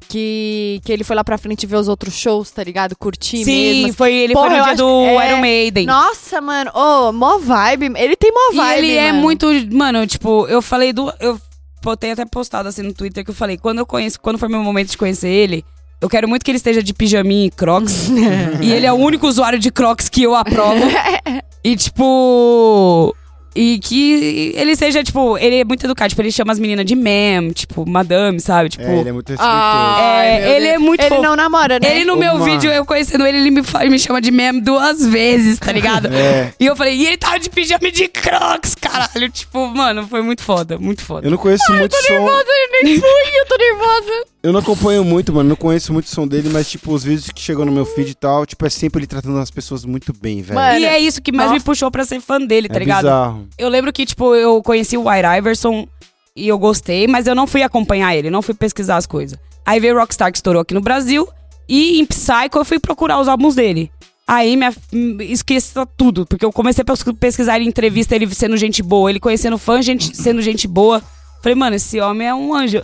Que, que ele foi lá pra frente ver os outros shows, tá ligado? Curtir Sim, mesmo. foi, ele Porra, foi no dia acho- do é, Iron Maiden. Nossa, mano, ô, mó vibe. Ele tem mó E vibe. ele é mano. muito. Mano, tipo, eu falei do. Eu botei até postado assim no Twitter que eu falei, quando eu conheço, quando for meu momento de conhecer ele, eu quero muito que ele esteja de pijaminha e crocs. e ele é o único usuário de crocs que eu aprovo. e tipo. E que ele seja, tipo, ele é muito educado. Tipo, ele chama as meninas de ma'am, tipo, madame, sabe? Tipo. É, ele é muito respeitoso. Ai, É, meu ele Deus. é muito Ele fofo. não namora, né? Ele no meu Uma- vídeo, eu conhecendo ele, ele me, fa- me chama de meme duas vezes, tá ligado? É. E eu falei, e ele tava de pijama de crocs, caralho. Tipo, mano, foi muito foda, muito foda. Eu não conheço muito som. Eu nem fui, eu tô nervosa. Eu não acompanho muito, mano. Não conheço muito o som dele, mas, tipo, os vídeos que chegam no meu feed e tal, tipo, é sempre ele tratando as pessoas muito bem, velho. Mano, E é isso que mais nossa. me puxou pra ser fã dele, tá é ligado? bizarro. Eu lembro que, tipo, eu conheci o White Iverson e eu gostei, mas eu não fui acompanhar ele, não fui pesquisar as coisas. Aí veio Rockstar que estourou aqui no Brasil e em Psycho eu fui procurar os álbuns dele. Aí minha, hum, esqueci tudo, porque eu comecei a pes- pesquisar em entrevista ele sendo gente boa, ele conhecendo fã, gente, sendo gente boa. Falei, mano, esse homem é um anjo.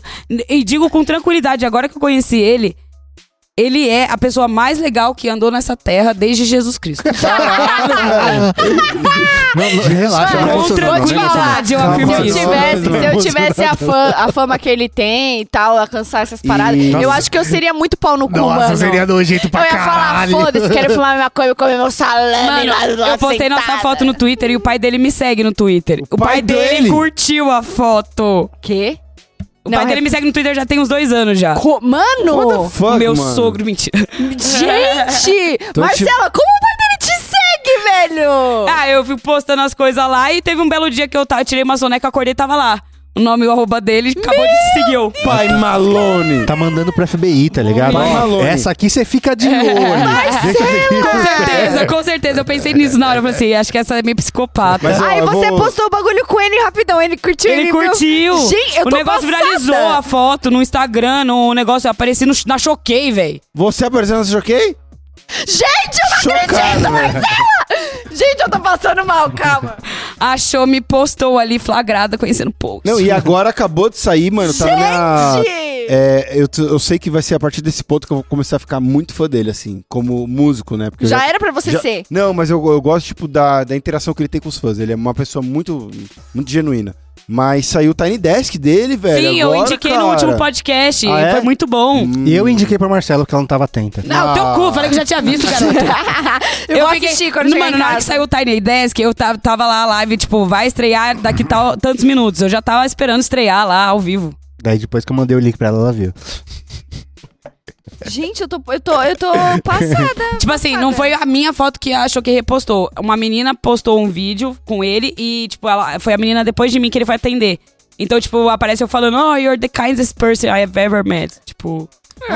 E digo com tranquilidade, agora que eu conheci ele, Ele é a pessoa mais legal que andou nessa terra desde Jesus Cristo. Não, não, relaxa, não é Com emocionado, não é tranquilidade, eu afirmo Se eu isso. tivesse, se eu tivesse a, fã- a fama que ele tem e tal, alcançar essas paradas, E- eu acho que eu seria muito pau no cu, Nossa, mano. seria nojento eu pra ia falar, caralho. foda-se, quero fumar minha coisa, comer meu salame. Mano, eu postei nossa sentada. foto no Twitter e o pai dele me segue no Twitter. O, pai pai, dele, dele? curtiu a foto. Quê? O Não, pai é- dele me segue no Twitter já tem uns dois anos já. Co- Mano! Fuck, Meu mano. sogro, mentira. Gente! Então, Marcela, como o pai dele te segue, velho? Ah, eu fui postando as coisas lá e teve um belo dia que eu tirei uma soneca, acordei e tava lá. O nome e o arroba dele acabou de seguir. eu. Pai Malone. Tá mandando pro FBI, tá ligado? Vai, Ó, Malone. essa aqui você fica de olho. Deixa eu Com certeza, com certeza. Eu pensei nisso na hora. Eu falei assim, acho que essa é meio psicopata. Mas, ó, Aí eu você vou- postou o bagulho com ele rapidão, ele curtiu. Ele viu? curtiu. Gente, eu o tô negócio passada. viralizou a foto no Instagram, no negócio. Eu apareci no, na Choquei, velho. Você apareceu nessa choquei? Gente, eu não Chocado, acredito. Marcela! Gente, eu tô passando mal, calma. Achou, me postou ali flagrada, conhecendo poucos. Não, e agora acabou de sair, mano. Tá na minha. Gente! É, eu, eu sei que vai ser a partir desse ponto que eu vou começar a ficar muito fã dele, assim, como músico, né? Porque eu Já era pra você já- ser. Não, mas eu, eu gosto, tipo, da, da interação que ele tem com os fãs. Ele é uma pessoa muito, muito genuína. Mas saiu o Tiny Desk dele, velho. Sim, eu agora, indiquei cara. no último podcast. Ah, é? Foi muito bom. E eu indiquei pra Marcela porque ela não tava atenta. Não, teu cu, falei que já tinha visto, garoto. eu, assistir quando chegar Mano, na hora que saiu o Tiny Desk, eu tava, tava lá a live, tipo, vai estrear daqui tal, tantos minutos. Eu já tava esperando estrear lá ao vivo. Daí depois que eu mandei o link pra ela, ela viu. Gente, eu tô, eu tô, eu tô passada. Tipo assim, não foi a minha foto que achou que repostou. Uma menina postou um vídeo com ele e, tipo, ela foi a menina depois de mim que ele foi atender. Então, tipo, aparece eu falando, oh, you're the kindest person I have ever met. Tipo,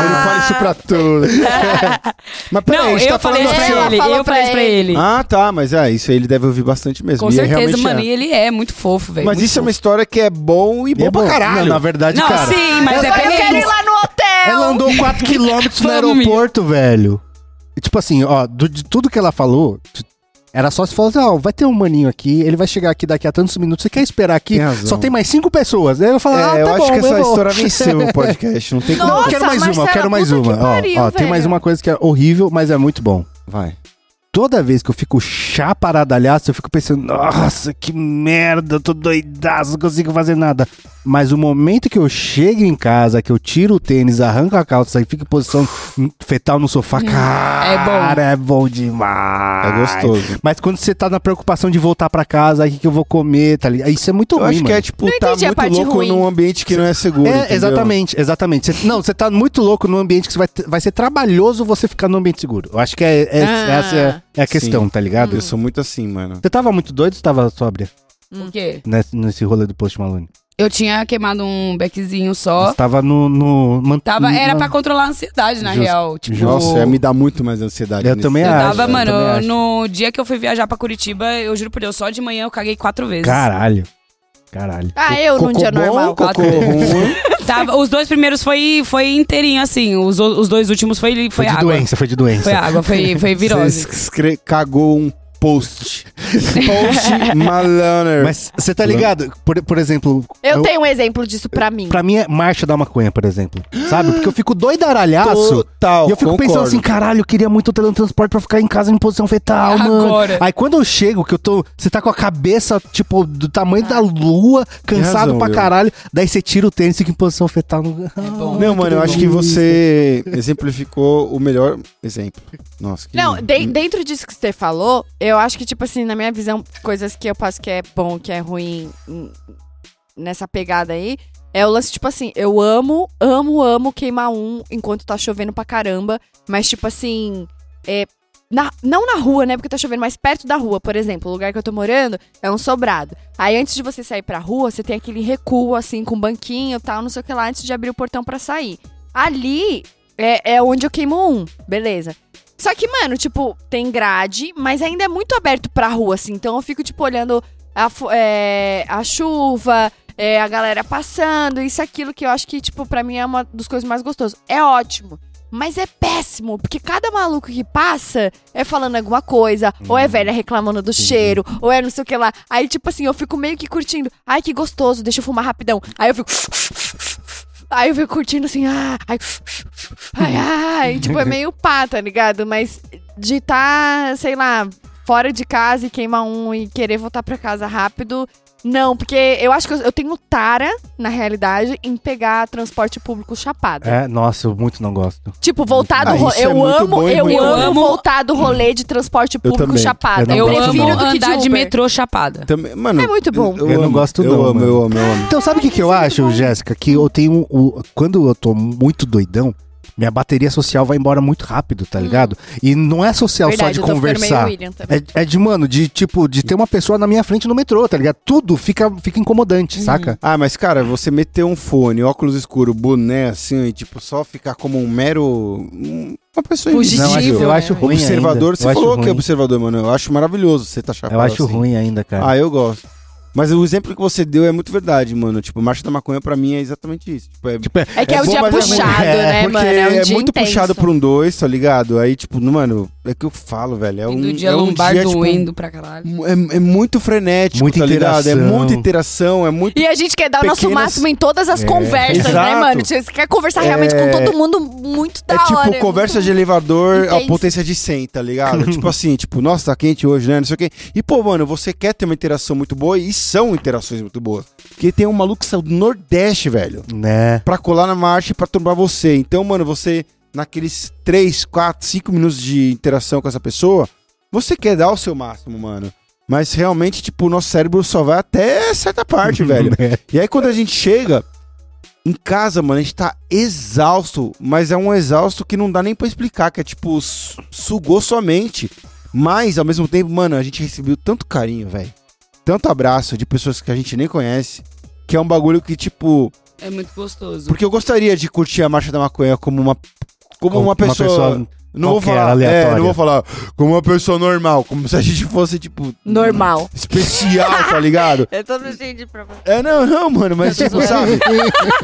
Ele fala isso pra tudo. mas peraí, não, a gente eu tá falei falando isso assim, pra ó. ele, eu falei isso pra ele. Ah, tá, mas é, isso aí ele deve ouvir bastante mesmo. Com E é certeza, realmente mano. é. E ele é muito fofo, velho. Mas muito isso é uma história que é bom e bom, é pra caralho. Não, na verdade, Não, cara. sim, mas é Agora eu quero ir lá no hotel. Ela andou 4km no Vamos, aeroporto, velho. E, tipo assim, ó, do- de tudo que ela falou, t- era só se falar ó, vai ter um maninho aqui, ele vai chegar aqui daqui a tantos minutos, você quer esperar aqui? Tem. Só tem mais cinco pessoas. Aí eu falo, É, ah, tá eu bom, acho que essa vou. história venceu o podcast. Não tem como. Não, eu Nossa, quero mais uma, eu quero mais uma. que Ó, pariu, ó, tem mais uma coisa que é horrível, mas é muito bom. Vai. Toda vez que eu fico chaparadalhaço, eu fico pensando, nossa, que merda, eu tô doidaço, não consigo fazer nada. Mas o momento que eu chego em casa, que eu tiro o tênis, arranco a calça e fico em posição fetal no sofá, cara, é bom demais. É gostoso. Mas quando você tá na preocupação de voltar pra casa, aí o que que eu vou comer, tá ligado? Isso é muito Eu ruim, acho que mano. é tipo, Não tá entendi a muito parte louco ruim. num ambiente que não é seguro. É, exatamente, exatamente. Você- não, você tá muito louco num ambiente que você vai, vai ser trabalhoso você ficar num ambiente seguro. Eu acho que é, é- Ah. essa é, é a questão, Sim. tá ligado? Eu sou muito assim, mano. Você tava muito doido ou tava sóbria O quê? nesse, nesse rolê do Post Malone? Eu tinha queimado um beckzinho só. Você tava no... no man- Tava, era na- pra controlar a ansiedade, na Justo, real. Tipo, Nossa, ia me dar muito mais ansiedade. Eu nesse também Eu acho. tava, mano, também acho. no dia que eu fui viajar pra Curitiba, eu juro por Deus, só de manhã eu caguei quatro vezes. Caralho. Caralho. Ah, eu num dia bom, normal. Cocô ruim. Tava, os dois primeiros foi, foi inteirinho, assim. Os, os dois últimos foi, foi, Foi de água. doença, foi de doença. Foi água, foi, foi virose. Você cagou um post. post Malone. Mas você tá ligado? Por, por exemplo... Eu tenho um exemplo disso pra mim. Pra mim é marcha da maconha, por exemplo. Sabe? Porque eu fico doidaralhaço. Total, E eu fico pensando concordo. assim, caralho, eu queria muito o teletransporte pra ficar em casa em posição fetal, mano. Agora. Aí quando eu chego, que eu tô. Você tá com a cabeça, tipo, do tamanho da lua, cansado razão, pra eu. caralho. Daí você tira o tênis e fica em posição fetal. No... bom. Não, mano, eu acho que você exemplificou o melhor exemplo. Nossa, que Não, de- dentro disso que você falou, eu acho que, tipo assim, na minha visão, coisas que eu passo que é bom, que é ruim hum, nessa pegada aí, é o lance, tipo assim, eu amo, amo, amo queimar um enquanto tá chovendo pra caramba, mas, tipo assim, é. na- não na rua, né? Porque tá chovendo, mas perto da rua, por exemplo. O lugar que eu tô morando é um sobrado. Aí antes de você sair pra rua, você tem aquele recuo, assim, com banquinho e tal, não sei o que lá, antes de abrir o portão pra sair. Ali é, é onde eu queimo um, beleza. Só que, mano, tipo, tem grade, mas ainda é muito aberto pra rua, assim. Então eu fico, tipo, olhando a, é, a chuva, é, a galera passando, isso, aquilo, que eu acho que, tipo, pra mim é uma das coisas mais gostosas. É ótimo. Mas é péssimo, porque cada maluco que passa é falando alguma coisa, ou é velha reclamando do cheiro, ou é não sei o que lá. Aí, tipo assim, eu fico meio que curtindo. Ai, que gostoso, deixa eu fumar rapidão. Aí eu fico. Aí eu fico curtindo assim, ah, ai, ai, ai, tipo, é meio pá, tá ligado? Mas de tá, sei lá, fora de casa e queimar um e querer voltar pra casa rápido, não, porque eu acho que eu, eu tenho tara, na realidade, em pegar transporte público chapado. É, nossa, eu muito não gosto. Tipo, voltar do Ah, rolê. é eu muito amo, bom eu muito amo ruim. voltar do rolê de transporte público chapado. Eu Eu não amo prefiro do que de andar de Uber. metrô chapada. Também, mano, É muito bom. Eu, Eu não amo, gosto eu não, amo, eu amo, eu amo. Então, sabe o que, que eu acho, Jéssica? Que eu tenho. O, quando eu tô muito doidão, minha bateria social vai embora muito rápido, tá ligado? E não é social Verdade, só eu de tô ficando meio conversar. É, é de, mano, de tipo, de ter uma pessoa na minha frente no metrô, tá ligado? Tudo fica, fica incomodante, saca? Ah, mas cara, você meter um fone, óculos escuro, boné, assim, e tipo, só ficar como um mero. um- Uma pessoa Fugitivo, Não, eu né? acho ruim Observador, ainda. você eu acho falou que é observador, mano. Eu acho maravilhoso você tá chapado Eu acho assim. ruim ainda, cara. Ah, eu gosto. Mas o exemplo que você deu é muito verdade, mano. Tipo, Marcha da Maconha pra mim é exatamente isso. Tipo, é, Tipo, é, É que é, o bom, dia é puxado, É, né, porque mano? É, um é dia muito intenso. puxado por um dois, tá ligado? Aí, tipo, no- mano, é que eu falo, velho. É um, do dia é um lombar dia, tipo, doendo pra caralho. é, é muito frenético, Muita tá ligado? É interação. muita interação, é muito. E a gente quer dar o nosso Pequenas- máximo em todas as É, conversas, né, exato. mano? Você quer conversar realmente É- com todo mundo muito da É tipo hora. conversa de elevador a potência de 100, tá ligado? tipo assim, tipo, nossa, tá quente hoje, né? Não sei o quê. E, pô, mano, você quer ter uma interação muito boa e são interações muito boas. Porque tem um maluco que saiu do Nordeste, velho, né? pra colar na marcha e pra turbar você. Então, mano, você, naqueles 3, 4, 5 minutos de interação com essa pessoa, você quer dar o seu máximo, mano. Mas realmente, tipo, o nosso cérebro só vai até certa parte, velho. É. E aí quando a gente chega em casa, mano, a gente tá exausto, mas é um exausto que não dá nem pra explicar, que é tipo, su- sugou sua mente. Mas, ao mesmo tempo, mano, a gente recebeu tanto carinho, velho. Tanto abraço de pessoas que a gente nem conhece, que é um bagulho que, tipo... É muito gostoso. Porque eu gostaria de curtir a Marcha da Maconha como uma... Como, Como uma pessoa... não vou falar, é, não vou falar como uma pessoa normal, como se a gente fosse, tipo... Normal. Especial, tá ligado? Eu tô me sentindo pra você. É, não, não, mano, mas tipo, sabe?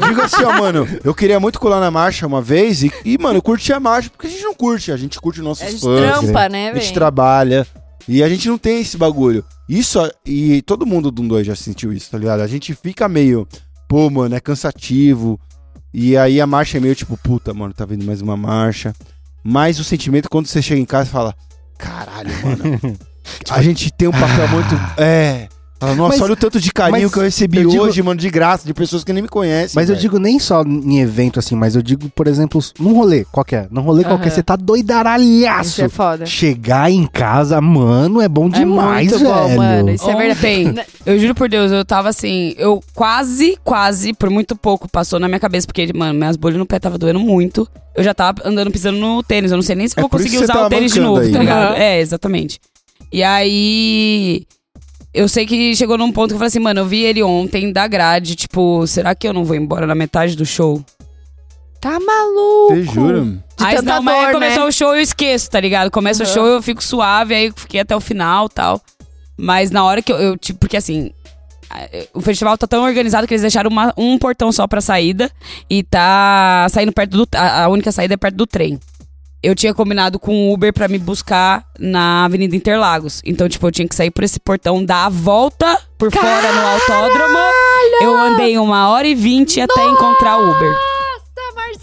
Digo assim, ó, mano, eu queria muito colar na marcha uma vez e, e, mano, eu curti a marcha, porque a gente não curte, a gente curte nossos A gente fãs, trampa, né, a gente velho? trabalha e a gente não tem esse bagulho. Isso, e todo mundo do 2 já sentiu isso, tá ligado? A gente fica meio, pô, mano, é cansativo. E aí a marcha é meio tipo, puta, mano, tá vindo mais uma marcha. Mas o sentimento quando você chega em casa e fala, caralho, mano. a gente tem um papel muito. É. Fala, Nossa, Mas- olha o tanto de carinho mas que eu recebi eu digo- hoje, mano, de graça, de pessoas que nem me conhecem. Mas eu velho. digo nem só em evento assim, mas eu digo, por exemplo, num rolê qualquer. Num rolê qualquer, Aham. você tá Isso doidaralhaço. é foda. Chegar em casa, mano, é bom É demais, muito bom, velho. mano. Isso é verdade. eu juro por Deus, eu tava assim, eu quase, quase, por muito pouco, passou na minha cabeça, porque, mano, minhas bolhas no pé tava doendo muito. Eu já tava andando pisando no tênis, eu não sei nem se eu É vou isso conseguir usar o tênis de novo, aí. tá ligado? Aham. É, exatamente. E aí. Eu sei que chegou num ponto que eu falei assim, mano, eu vi ele ontem da grade, tipo, será que eu não vou embora na metade do show? Tá maluco. Você jura? De aí tanta não, mas aí dor, começou né? o show eu esqueço, tá ligado? Começa Uhum. o show eu fico suave, aí eu fiquei até o final tal. Mas na hora que eu, eu tipo, porque assim, o festival tá tão organizado que eles deixaram uma- um portão só pra saída e tá saindo perto do. A, a única saída é perto do trem. Eu tinha combinado com o Uber pra me buscar na Avenida Interlagos. Então, tipo, eu tinha que sair por esse portão, dar a volta por fora no autódromo. Eu andei uma hora e vinte até encontrar o Uber.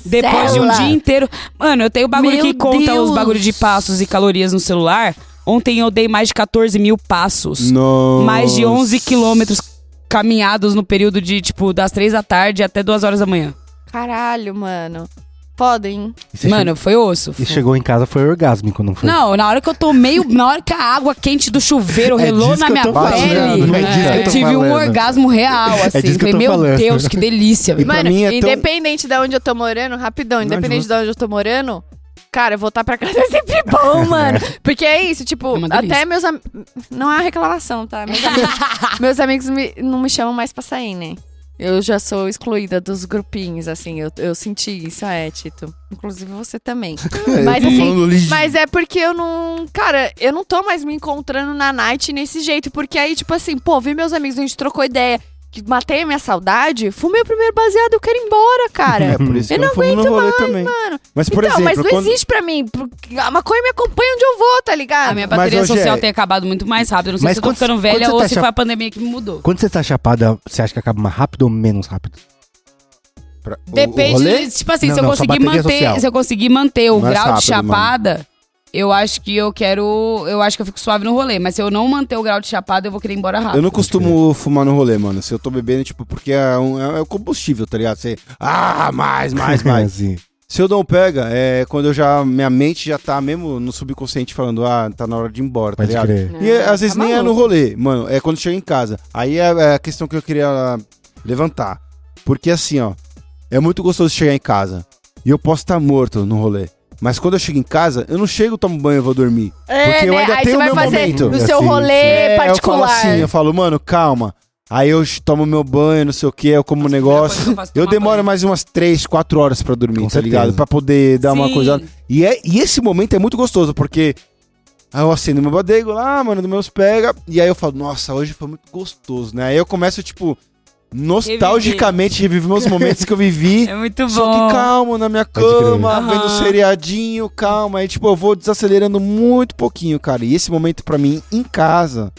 Depois de um dia inteiro. Mano, eu tenho bagulho Meu que conta Deus. os bagulhos de passos e calorias no celular. Ontem eu dei mais de 14 mil passos. Nossa. Mais de 11 quilômetros caminhados no período de, tipo, das 3 da tarde até 2 horas da manhã. Caralho, mano. E você Mano, foi osso. E chegou em casa foi orgásmico, não foi? Não, na hora que eu tomei, na hora que a água quente do chuveiro É relou disso na que eu minha falando, pele, é eu tive um falando. orgasmo real, assim. disso que eu Falei, meu falando. Deus, que delícia. E Mano, mim é tão- independente de onde eu tô morando, rapidão, Não, independente de de onde eu tô morando, cara, voltar pra casa é sempre bom, mano. Porque é isso, tipo, É até meus amigos. Não é uma reclamação, tá? Meus amigos, meus amigos me- não me chamam mais pra sair, né? Eu já sou excluída dos grupinhos, assim, eu, eu senti isso, é, Tito. Inclusive você também. Mas eu tô assim, Mas é porque eu não. Cara, eu não tô mais me encontrando na night nesse jeito. Porque aí, tipo assim, pô, vi meus amigos, a gente trocou ideia. Que matei a minha saudade. Fumei o primeiro baseado, eu quero ir embora, cara. É por isso Eu que eu não aguento rolê também. Mano. Mas, por então, exemplo, mas não quando... existe pra mim. A maconha me acompanha onde eu vou, tá ligado? A minha Mas, bateria hoje social é- tem acabado muito mais rápido. Não sei Mas se eu tô quando- ficando velha ou tá se chap- foi a pandemia que me mudou. Quando você tá chapada, você acha que acaba mais rápido ou menos rápido? Pra- o- o Depende, rolê? de, tipo assim, Não, se eu não, conseguir social. manter, se eu conseguir manter o Mais grau rápido, de chapada, eu acho que eu quero, eu acho que eu fico suave no rolê, mas se eu não manter o grau de chapada, eu vou querer ir embora rápido. Eu não costumo fumar no rolê, mano. Se eu tô bebendo, tipo, porque é, um, é o combustível, tá ligado? Você, ah, mais, mais, mais. Assim. Se eu não pega, é quando eu já, minha mente já tá mesmo no subconsciente falando, ah, tá na hora de ir embora, tá Pode ligado? crer. E é, às vezes Tá nem é no rolê, mano, é quando chega em casa. Aí é, é a questão que eu queria levantar. Porque assim, ó, é muito gostoso chegar em casa. E eu posso estar morto no rolê. Mas quando eu chego em casa, eu não chego, tomo banho e vou dormir. Porque eu ainda É, né? Aí tenho você vai meu fazer momento. no seu Assim, rolê É, eu falo particular. assim, eu falo, mano, calma. Aí eu tomo meu banho, não sei o que, eu como um negócio. eu é Eu demoro banho. mais umas 3, 4 horas pra dormir, Com tá certeza. ligado? Pra poder dar uma Sim. coisa. E, é, e esse momento é muito gostoso, porque aí eu acendo meu bodego lá, mano, dos meus pega, e aí eu falo, nossa, hoje foi muito gostoso, né? Aí eu começo, tipo, nostalgicamente reviver meus momentos que eu vivi. É muito Só bom. que calmo na minha cama, Aham. vendo seriadinho, calma. Aí, tipo, eu vou desacelerando muito pouquinho, cara. E esse momento, pra mim, em casa,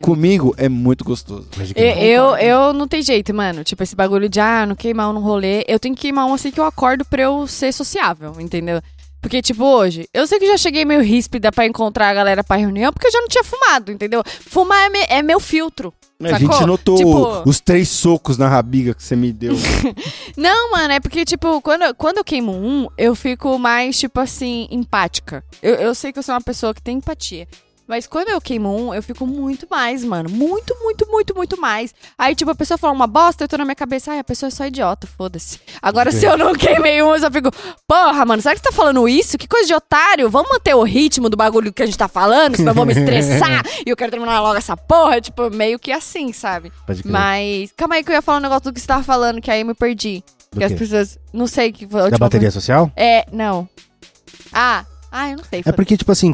comigo, é muito gostoso. Eu, eu, eu não tem jeito, mano. Tipo, esse bagulho de, ah, não queimar um no rolê. Eu tenho que queimar um assim que eu acordo pra eu ser sociável, entendeu? Porque, tipo, hoje, eu sei que já cheguei meio ríspida pra encontrar a galera pra reunião, porque eu já não tinha fumado, entendeu? Fumar é, me- é meu filtro. A gente notou Tipo- os três socos na rabiga que você me deu. Não, mano, é porque, tipo, quando, eu- quando eu queimo um, eu fico mais, tipo assim, empática. Eu, eu sei que eu sou uma pessoa que tem empatia. Mas quando eu queimo um, eu fico muito mais, mano. Muito, muito, muito, muito mais. Aí, tipo, a pessoa fala uma bosta, eu tô na minha cabeça, ai, a pessoa é só idiota, foda-se. Agora, se eu não queimei um, eu só fico, porra, mano, será que você tá falando isso? Que coisa de otário? Vamos manter o ritmo do bagulho que a gente tá falando, senão eu vou me estressar e eu quero terminar logo essa porra. Tipo, meio que assim, sabe? Pode crer. Mas, calma aí que eu ia falar um negócio do que você tava falando, que aí eu me perdi. Do Que as pessoas. Não sei que Da última bateria social? coisa. É, não. Ah, ah, eu não sei. É foda-se. porque, tipo assim,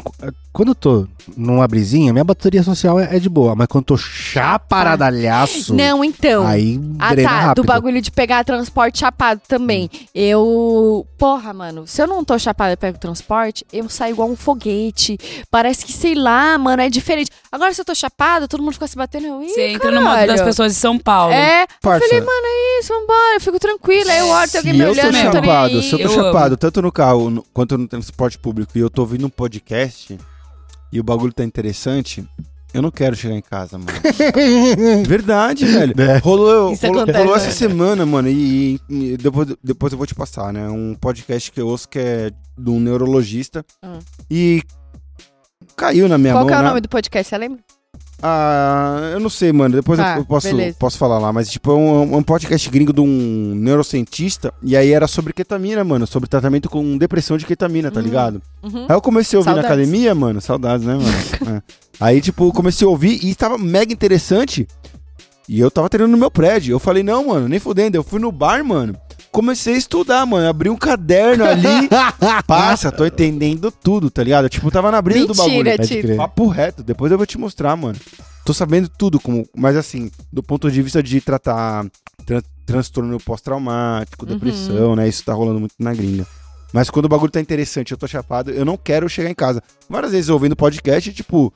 quando eu tô numa brisinha, minha bateria social é, é de boa. Mas quando eu tô chaparadalhaço, Não, então. aí Ah, drena tá. rápido. Do bagulho de pegar transporte chapado também. Eu. Porra, mano. Se eu não tô chapado e pego transporte, eu saio igual um foguete. Parece que, sei lá, mano, é diferente. Agora, se eu tô chapado, todo mundo fica se batendo. Eu, Você entra no modo das pessoas de São Paulo. É. Parça, Eu falei, mano, é isso, vambora. Eu fico tranquila. Aí eu olho, tem alguém me eu tô olhando, eu tô chapado, se eu tô Eu chapado, tanto no carro no- quanto no transporte público, e eu tô ouvindo um podcast, e o bagulho tá interessante, eu não quero chegar em casa, mano. Verdade, velho. É. Rolou, Isso rolou, acontece, rolou né? essa semana, mano, e, e depois, depois eu vou te passar, né? Um podcast que eu ouço que é de um neurologista. Hum. E caiu na minha Qual mão. que é o né? nome do podcast, você lembra? Ah, eu não sei, mano. Depois Tá, eu, eu posso, beleza. posso falar lá. Mas, tipo, é um, um podcast gringo de um neurocientista. E aí era sobre ketamina, mano. Sobre tratamento com depressão de ketamina, tá Uhum. ligado? Uhum. Aí eu comecei a ouvir Saudades. na academia, mano. Saudades, né, mano? É. Aí, tipo, comecei a ouvir e tava mega interessante. E eu tava treinando no meu prédio. Eu falei, não, mano, nem fudendo. Eu fui no bar, mano. Comecei a estudar, mano. Abri um caderno ali. Passa, tô entendendo tudo, tá ligado? Tipo, tava na brisa do bagulho. Mentira. Papo reto, depois eu vou te mostrar, mano. Tô sabendo tudo, como, mas assim, do ponto de vista de tratar tran- transtorno pós-traumático, Uhum. depressão, né? Isso tá rolando muito na gringa. Mas quando o bagulho tá interessante, eu tô chapado, eu não quero chegar em casa. Várias vezes eu ouvindo podcast, tipo,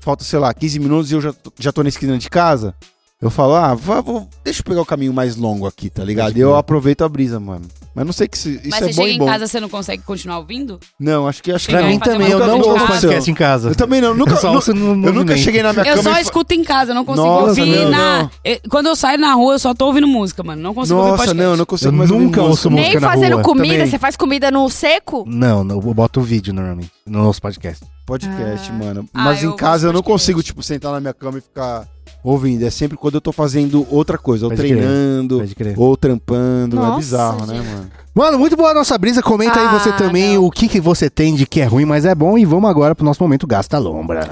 falta, sei lá, 15 minutos e eu já, tô- já tô na esquina de casa. Eu falo, ah, vou, deixa eu pegar o caminho mais longo aqui, tá ligado? E eu aproveito a brisa, mano. Mas não sei que se, isso Mas é você bom chega e em bom. casa, você não consegue continuar ouvindo? Não, acho que acho que Pra mim também, eu não ouço podcast em casa. Eu também não, nunca, Eu só nu- ouço no eu nunca cheguei na minha Eu cama só e fa- escuto em casa, eu não consigo Nossa, ouvir não, na. não. Quando eu saio na rua, eu só tô ouvindo música, mano. Não consigo ouvir Nossa, podcast. não, eu não consigo Eu mais ouvir nunca ouço música Nem na fazendo rua. comida, Também. você faz comida no seco? Não, não, eu boto vídeo normalmente. No nosso podcast. Podcast, Ah. mano. Ah, Mas eu em casa eu não de podcast. consigo, tipo, sentar na minha cama e ficar ouvindo. É sempre quando eu tô fazendo outra coisa, ou Pode treinando, crer. ou trampando. é Nossa, bizarro, né, gente. mano? Mano, muito boa a nossa brisa. Comenta aí Ah, você também não. o que, que você tem de que é ruim, mas é bom. E vamos agora pro nosso momento Gasta Lombra.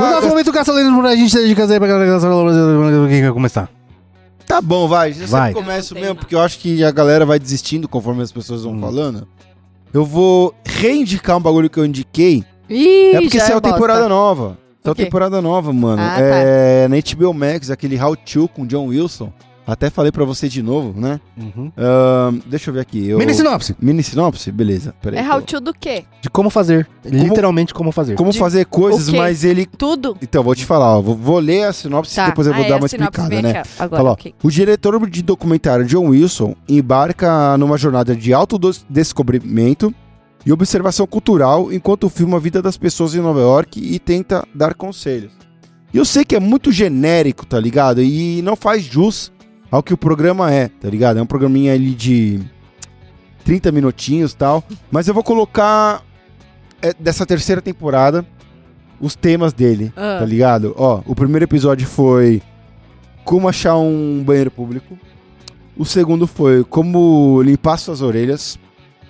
No nosso momento Gasta Lombra, a gente se dedica aí pra galera Gasta Lombra. Quem vai começar? Tá bom, vai. Eu Vai. sempre começo mesmo, não. porque eu acho que a galera vai desistindo conforme as pessoas vão Hum. falando. Eu vou reindicar um bagulho que eu indiquei. Ih, é porque já saiu a bosta. temporada nova. Saiu a O quê? temporada nova, mano. Ah, é na HBO Max, aquele How To com John Wilson. Até falei pra você de novo, né? Uhum. Ahn, deixa eu ver aqui. Eu... Mini sinopse Mini sinopse? Beleza. Peraí. É how to do quê? de como fazer. Literalmente como fazer. Como de- fazer coisas, mas ele. Tudo? Então, vou te falar, ó. Vou, vou ler a sinopse Tá. e depois eu vou Aí dar a uma explicada, né? Agora, Fala, ó, ok. o diretor de documentário John Wilson embarca numa jornada de autodescobrimento e observação cultural enquanto filma a vida das pessoas em Nova York e tenta dar conselhos. E eu sei que é muito genérico, tá ligado? E não faz jus ao que o programa é, tá ligado? É um programinha ali de 30 minutinhos e tal. Mas eu vou colocar é, dessa terceira temporada os temas dele, Ah. tá ligado? Ó, o primeiro episódio foi como achar um banheiro público. O segundo foi como limpar suas orelhas.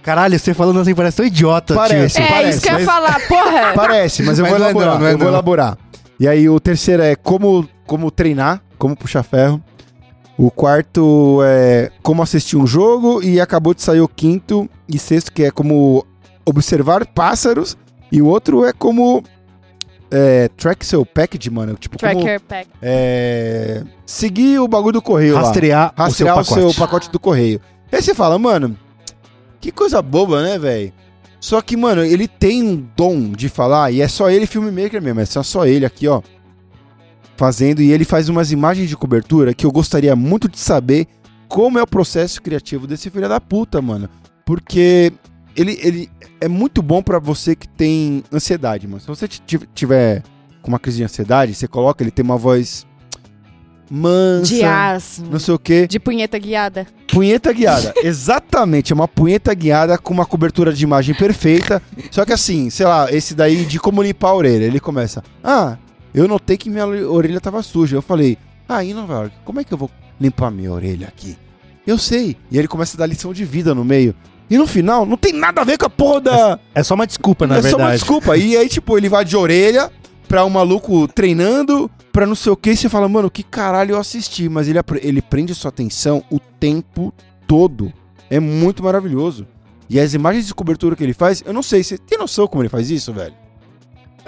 Caralho, você falando assim parece tão idiota, Parece. tio. É parece, isso que eu ia mas- falar, porra! Parece, mas eu Mas vou não é elaborar. não, não é eu vou não. elaborar. E aí o terceiro é como, como treinar, como puxar ferro. O quarto é como assistir um jogo. E acabou de sair o quinto e sexto, que é como observar pássaros. E o outro é como é, track seu package, mano. Tipo, como Tracker pack. é, seguir o bagulho do correio lá. Rastrear, rastrear o seu pacote. pacote do correio. Aí você fala, mano, que coisa boba, né, velho? Só que, mano, ele tem um dom de falar, e é só ele filmmaker mesmo, é só, só ele aqui, ó, fazendo, e ele faz umas imagens de cobertura que eu gostaria muito de saber como é o processo criativo desse filho da puta, mano. Porque ele, ele é muito bom pra você que tem ansiedade, mano. Se você tiver com uma crise de ansiedade, você coloca, ele tem uma voz mansa, De não sei o quê. De punheta guiada. Punheta guiada. Exatamente, é uma punheta guiada com uma cobertura de imagem perfeita. Só que assim, sei lá, esse daí de como limpar a orelha. Ele começa: Ah, eu notei que minha orelha tava suja. Eu falei: Ah, em Nova York, como é que eu vou limpar minha orelha aqui? Eu sei. E ele começa a dar lição de vida no meio. E no final, não tem nada a ver com a porra da. É só uma desculpa, na é só uma verdade. desculpa. E aí, tipo, ele vai de orelha pra um maluco treinando, pra não sei o que, e você fala, mano, que caralho eu assisti. Mas ele, ele prende sua atenção o tempo todo. É muito maravilhoso. E as imagens de cobertura que ele faz, eu não sei, você tem noção como ele faz isso, velho?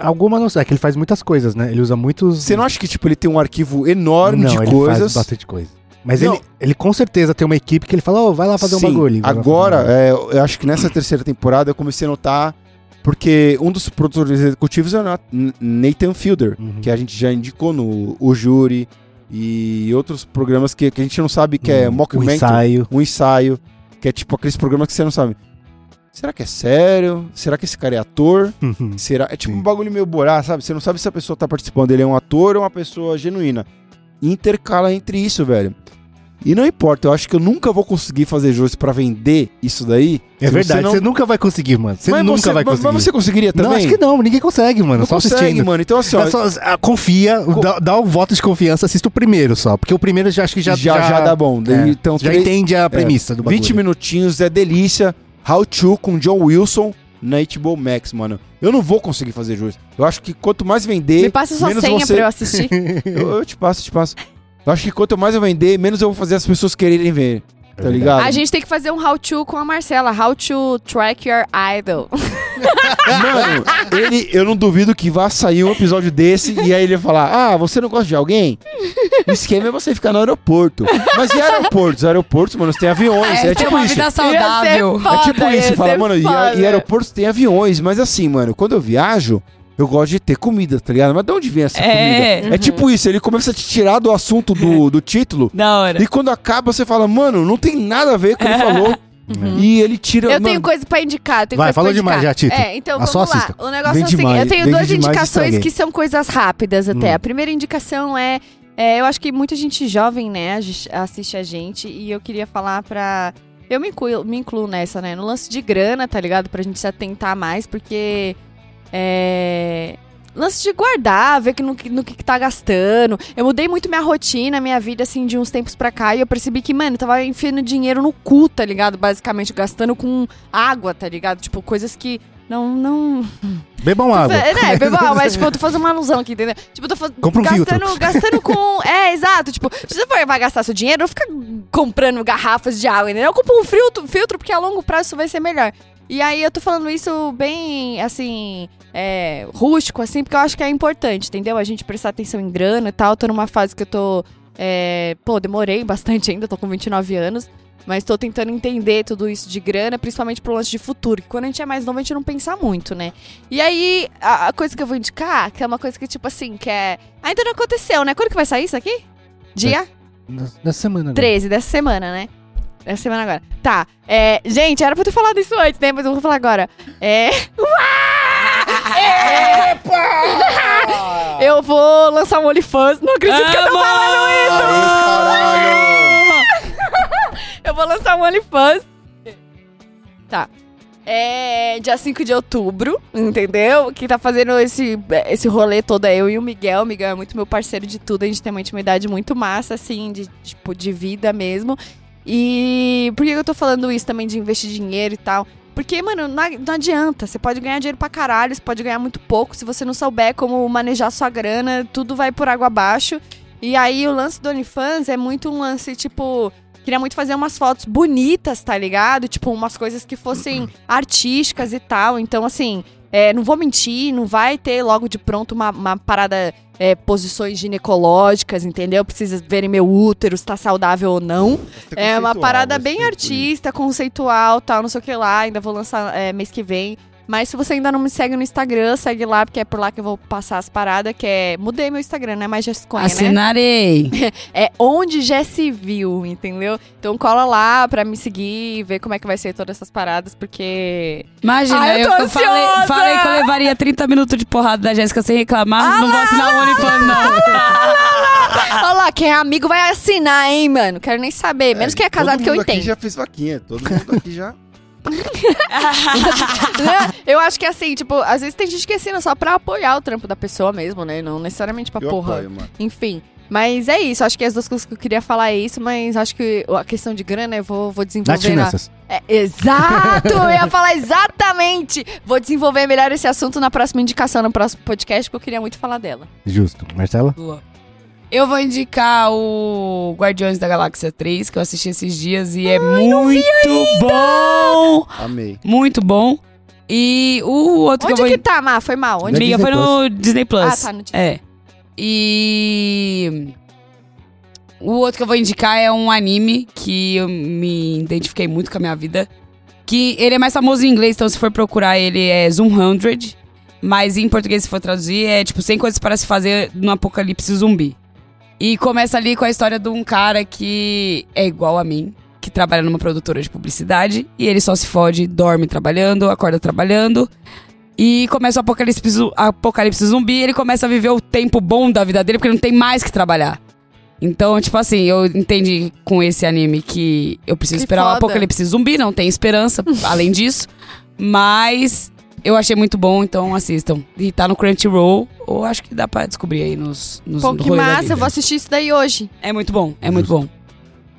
Alguma não sei, é que ele faz muitas coisas, né? Ele usa muitos... Você não acha que, tipo, ele tem um arquivo enorme não, de ele coisas? faz bastante coisa. Mas Não. ele, ele com certeza tem uma equipe que ele fala, ô, vai lá fazer um Sim, bagulho. Agora, um bagulho. é, eu acho que nessa terceira temporada eu comecei a notar, porque um dos produtores executivos é o Nat- Nathan Fielder, Uhum. que a gente já indicou no O Júri e outros programas que, que a gente não sabe que é Um- um mockumentary, ensaio. um ensaio, que é tipo aqueles programas que você não sabe. Será que é sério? Será que esse cara é ator? Será? É tipo Sim. um bagulho meio borá, sabe? Você não sabe se a pessoa tá participando, ele é um ator ou uma pessoa genuína. Intercala entre isso, velho. E não importa, eu acho que eu nunca vou conseguir fazer jus pra vender isso daí. É verdade, não- você nunca vai conseguir, mano. Você Mas nunca você- vai conseguir. Mas você conseguiria também? Não, acho que não, ninguém consegue, mano. Não só consegue, assistindo. mano. Então assim, ó, É só- ah, confia, dá, dá o voto de confiança, assista o primeiro só. Porque o primeiro já acho que já. já, já, dá bom. é, então, já três- entende a premissa do bagulho. 20 minutinhos, é delícia. How to com John Wilson na HBO Max, mano. Eu não vou conseguir fazer jus. Eu acho que quanto mais vender, Me passa sua menos senha você... pra eu assistir. eu, eu te passo, te passo. Eu acho que quanto mais eu vender, menos eu vou fazer as pessoas quererem ver. Tá verdade. ligado? A gente tem que fazer um how to com a Marcela. How to track your idol. Mano, ele, eu não duvido que vá sair um episódio desse e aí ele vai falar: Ah, você não gosta de alguém? O esquema é você ficar no aeroporto. Mas e aeroportos? Aeroportos, mano, tem aviões. É, É, tipo uma isso. vida saudável. É tipo Foda, isso, fala, mano, e, e aeroportos tem aviões, mas assim, mano, quando eu viajo, eu gosto de ter comida, tá ligado? Mas de onde vem essa É. comida? É tipo isso, ele começa a te tirar do assunto do, do título, Da hora. e quando acaba você fala, mano, não tem nada a ver com o que ele falou. E ele tira. Eu mano, tenho coisa pra indicar. Tenho Vai, coisa pra indicar. demais já, Tito. É, então Ah, vamos lá. assista. O negócio Vem é o seguinte: demais, eu tenho duas indicações que são coisas rápidas até. Hum. A primeira indicação é, é, Eu acho que muita gente jovem, né, assiste a gente. E eu queria falar pra. Eu me incluo, me incluo nessa, né? No lance de grana, tá ligado? Pra gente se atentar mais, porque. É. Lance de guardar, ver que no, que- no que que tá gastando. Eu mudei muito minha rotina, minha vida, assim, de uns tempos pra cá. E eu percebi que, mano, eu tava enfiando dinheiro no cu, tá ligado? Basicamente, gastando com água, tá ligado? Tipo, coisas que não. não... Bebam água. É, bebam água, mas, tipo, eu tô fazendo uma alusão aqui, entendeu? Tipo, eu tô Compra um gastando, filtro. gastando com. É, exato. Tipo, se você for- vai gastar seu dinheiro, não fica comprando garrafas de água, entendeu? Compra um filtro, filtro, porque a longo prazo isso vai ser melhor. E aí eu tô falando isso bem, assim, é, rústico, assim, porque eu acho que é importante, entendeu? A gente prestar atenção em grana e tal. Tô numa fase que eu tô É, pô, demorei bastante ainda, tô com 29 anos. Mas tô tentando entender tudo isso de grana, principalmente pro lance de futuro. Que quando a gente é mais novo, a gente não pensa muito, né? E aí, a, a coisa que eu vou indicar, que é uma coisa que, tipo assim, que é. Ainda não aconteceu, né? Quando que vai sair isso aqui? Dia? Da semana. agora. 13 dessa semana, né? Dessa semana agora. Tá. É, gente, era pra eu ter falado isso antes, né? Mas eu vou falar agora. É. eu vou lançar um OnlyFans. Não acredito que eu tô falando isso! Eu vou lançar um OnlyFans. Tá. É dia 5 de outubro, entendeu? Quem tá fazendo esse, esse rolê todo é eu e o Miguel. O Miguel é muito meu parceiro de tudo. A gente tem uma intimidade muito massa, assim, de, tipo, de vida mesmo. E por que eu tô falando isso também de investir dinheiro e tal? Porque, mano, não, adianta. Você pode ganhar dinheiro pra caralho, você pode ganhar muito pouco. Se você não souber como manejar sua grana, tudo vai por água abaixo. E aí o lance do OnlyFans é muito um lance, tipo. Queria muito fazer umas fotos bonitas, tá ligado? Tipo, umas coisas que fossem artísticas e tal. Então, assim, é, não vou mentir, não vai ter logo de pronto uma, uma parada, é, posições ginecológicas, entendeu? Precisa verem meu útero, se tá saudável ou não. É uma parada bem artista, conceitual, tal, não sei o que lá. Ainda vou lançar é, mês que vem. Mas se você ainda não me segue no Instagram, segue lá, porque é por lá que eu vou passar as paradas, que é... Mudei meu Instagram, não é mais Jessicone, né? Assinarei. É onde já se viu, entendeu? Então cola lá pra me seguir e ver como é que vai ser todas essas paradas, porque... Imagina, Ai, eu eu, tô eu falei, falei que eu levaria 30 minutos de porrada da Jéssica sem reclamar, mas não vou assinar o OnlyFans, não. Olha lá, quem é amigo vai assinar, hein, mano? Quero nem saber. Menos quem é casado todo que eu mundo aqui entendo. já fez vaquinha. Todo mundo aqui já. Eu acho que assim, tipo, às vezes tem gente que assina só pra apoiar o trampo da pessoa mesmo, né? Não necessariamente pra Eu porra. apoio, mano. Enfim. Mas é isso, acho que as duas coisas que eu queria falar é isso, mas acho que a questão de grana eu vou, vou Nas desenvolver na, finanças. É, exato! Eu ia falar exatamente! Vou desenvolver melhor esse assunto na próxima indicação, no próximo podcast, porque eu queria muito falar dela. Justo. Marcela? Boa. Eu vou indicar o Guardiões da Galáxia 3, que eu assisti esses dias e é muito bom! Amei. Muito bom. E o outro Onde que eu vou que tá, Má? Foi mal? Onde? Na Amiga, foi no Disney Plus. Ah, tá no Disney. É. E. O outro que eu vou indicar é um anime que eu me identifiquei muito com a minha vida. Que ele é mais famoso em inglês, então se for procurar ele é Zoom 100. Mas em português, se for traduzir, é tipo 100 coisas para se fazer no apocalipse zumbi. E começa ali com a história de um cara que é igual a mim, que trabalha numa produtora de publicidade. E ele só se fode, dorme trabalhando, acorda trabalhando. E começa o apocalipse, apocalipse zumbi e ele começa a viver o tempo bom da vida dele, porque ele não tem mais que trabalhar. Então, tipo assim, eu entendi com esse anime que eu preciso Que esperar o apocalipse zumbi, não tem esperança além disso. Mas eu achei muito bom, então assistam. E tá no Crunchyroll, ou acho que dá pra descobrir aí nos, nos Pô, que massa, eu vou assistir isso daí hoje. É muito bom, é muito bom.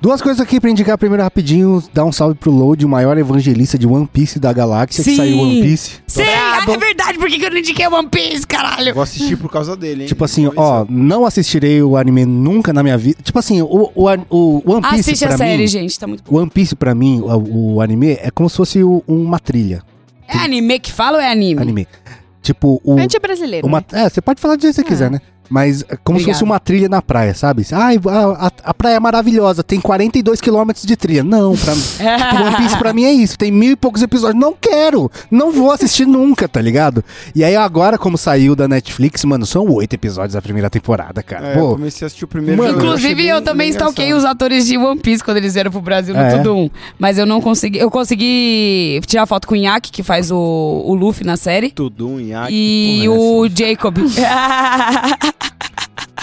Duas coisas aqui pra indicar primeiro rapidinho. Dar um salve pro Load, o maior evangelista de One Piece da galáxia, que Sim. saiu One Piece. Sim, é verdade, por que que eu não indiquei One Piece, caralho? Vou assistir por causa dele, hein? Tipo assim, ó, não assistirei o anime nunca na minha vida. Tipo assim, o, o, o One Piece Assiste pra a série, mim... gente, tá muito bom. One Piece pra mim, o, o anime, é como se fosse o- uma trilha. É anime que fala ou é anime? Anime. Tipo, o... A gente é brasileiro. Uma, né? é, você pode falar do jeito que você quiser, né? Mas é como se fosse uma trilha na praia, sabe? Ai, a, a- a praia é maravilhosa, tem 42 quilômetros de trilha. Não, pra, tipo, One Piece pra mim é isso, tem mil e poucos episódios. Não quero, não vou assistir nunca, tá ligado? E aí agora, como saiu da Netflix, mano, são oito episódios da primeira temporada, cara. É, eu Pô, comecei a assistir o primeiro. Mano, Inclusive, bem- eu também engraçado. os atores de One Piece quando eles vieram pro Brasil no É? Tudo Um. Mas eu não consegui. Eu consegui tirar foto com o Inaki, que faz o, o Luffy na série. Tudo, um Inaki, E porra, o essa- Jacob.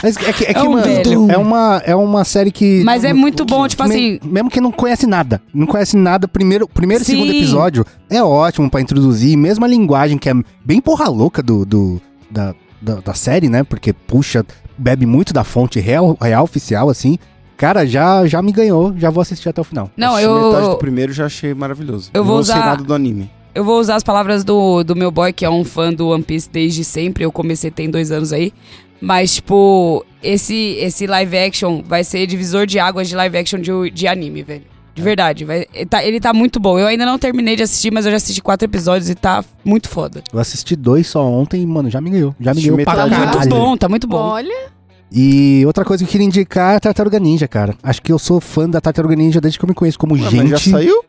mas é que, é que, É um mano, velho. é uma, é uma série que. Mas é muito bom, tipo assim. Me- mesmo que não conhece nada, não conhece nada, primeiro, primeiro e segundo episódio é ótimo pra introduzir, mesmo a linguagem que é bem porra louca do, do- da, da, da série, né? Porque puxa, bebe muito da fonte real, real oficial, assim. Cara, já, já me ganhou, já vou assistir até o final. Não, Assisti metade do eu. primeiro já achei maravilhoso. Eu vou não sei usar- nada do anime. Eu vou usar as palavras do, do meu boy, que é um fã do One Piece desde sempre. Eu comecei tem dois anos aí. Mas, tipo, esse, esse live action vai ser divisor de águas de live action de, de anime, velho. De verdade. Vai, ele, tá, ele tá muito bom. Eu ainda não terminei de assistir, mas eu já assisti quatro episódios e tá muito foda. Eu assisti dois só ontem e, mano, já me ganhou. Já me ganhou pra Tá Caralho. muito bom, tá muito bom. Olha, E outra coisa que eu queria indicar é a Tartaruga Ninja, cara. Acho que eu sou fã da Tartaruga Ninja desde que eu me conheço como Ué, gente. mas já saiu?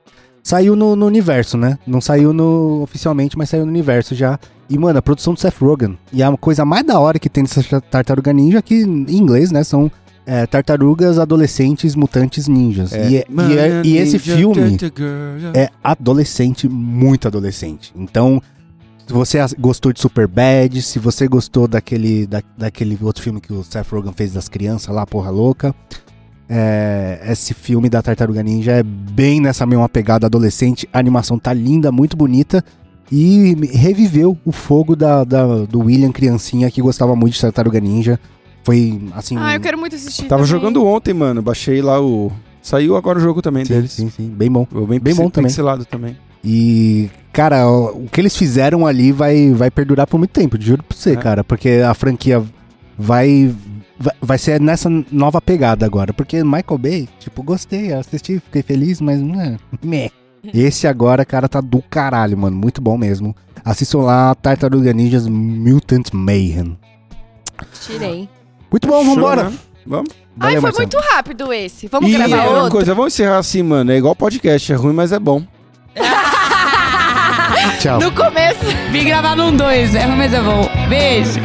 Saiu no, no universo, né? Não saiu no oficialmente, mas saiu no universo já. E, mano, a produção do Seth Rogen. E a coisa mais da hora que tem nessa Tartaruga Ninja, que em inglês, né, são é, tartarugas adolescentes mutantes ninjas. e, é- e é- e esse filme é adolescente, muito adolescente. Então, se você gostou de Superbad, se você gostou daquele, da, daquele outro filme que o Seth Rogen fez das crianças lá, Porra Louca, é, esse filme da Tartaruga Ninja é bem nessa mesma pegada adolescente. A animação tá linda, muito bonita. E reviveu o fogo da, da- do William criancinha que gostava muito de Tartaruga Ninja. Foi, assim... Ah, eu quero muito assistir. Tava também. jogando ontem, mano. Baixei lá o. Saiu agora o jogo também sim, deles. sim, sim, bem bom. Bem, Bem bom também. pixelado também. E, cara, o o que eles fizeram ali vai, vai perdurar por muito tempo, juro pra você, É. cara. Porque a franquia vai, vai. Vai ser nessa nova pegada agora. Porque Michael Bay, tipo, gostei, assisti, fiquei feliz, mas não é. Meh. Esse agora, cara, tá do caralho, mano. Muito bom mesmo. Assistam lá Tartaruga Ninjas Mutant Mayhem. Tirei. Muito bom, Show, vambora. né? Vamos? Ai, Valeu, foi Marcelo. muito rápido esse. Vamos E gravar outra outro? coisa, vamos encerrar assim, mano. É igual podcast, é ruim, mas é bom. Tchau. No começo. Vim gravar num dois, é ruim, mas é bom. Beijo.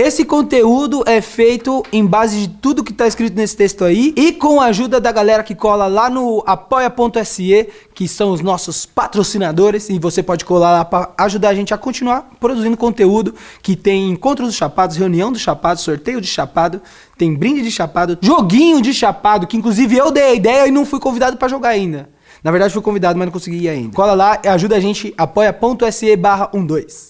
Esse conteúdo é feito em base de tudo que tá escrito nesse texto aí e com a ajuda da galera que cola lá no apoia.se, que são os nossos patrocinadores, e você pode colar lá para ajudar a gente a continuar produzindo conteúdo que tem encontros dos chapados, reunião dos chapados, sorteio de chapado, tem brinde de chapado, joguinho de chapado, que inclusive eu dei a ideia e não fui convidado para jogar ainda. Na verdade fui convidado, mas não consegui ir ainda. Cola lá e ajuda a gente apoia.se barra 12.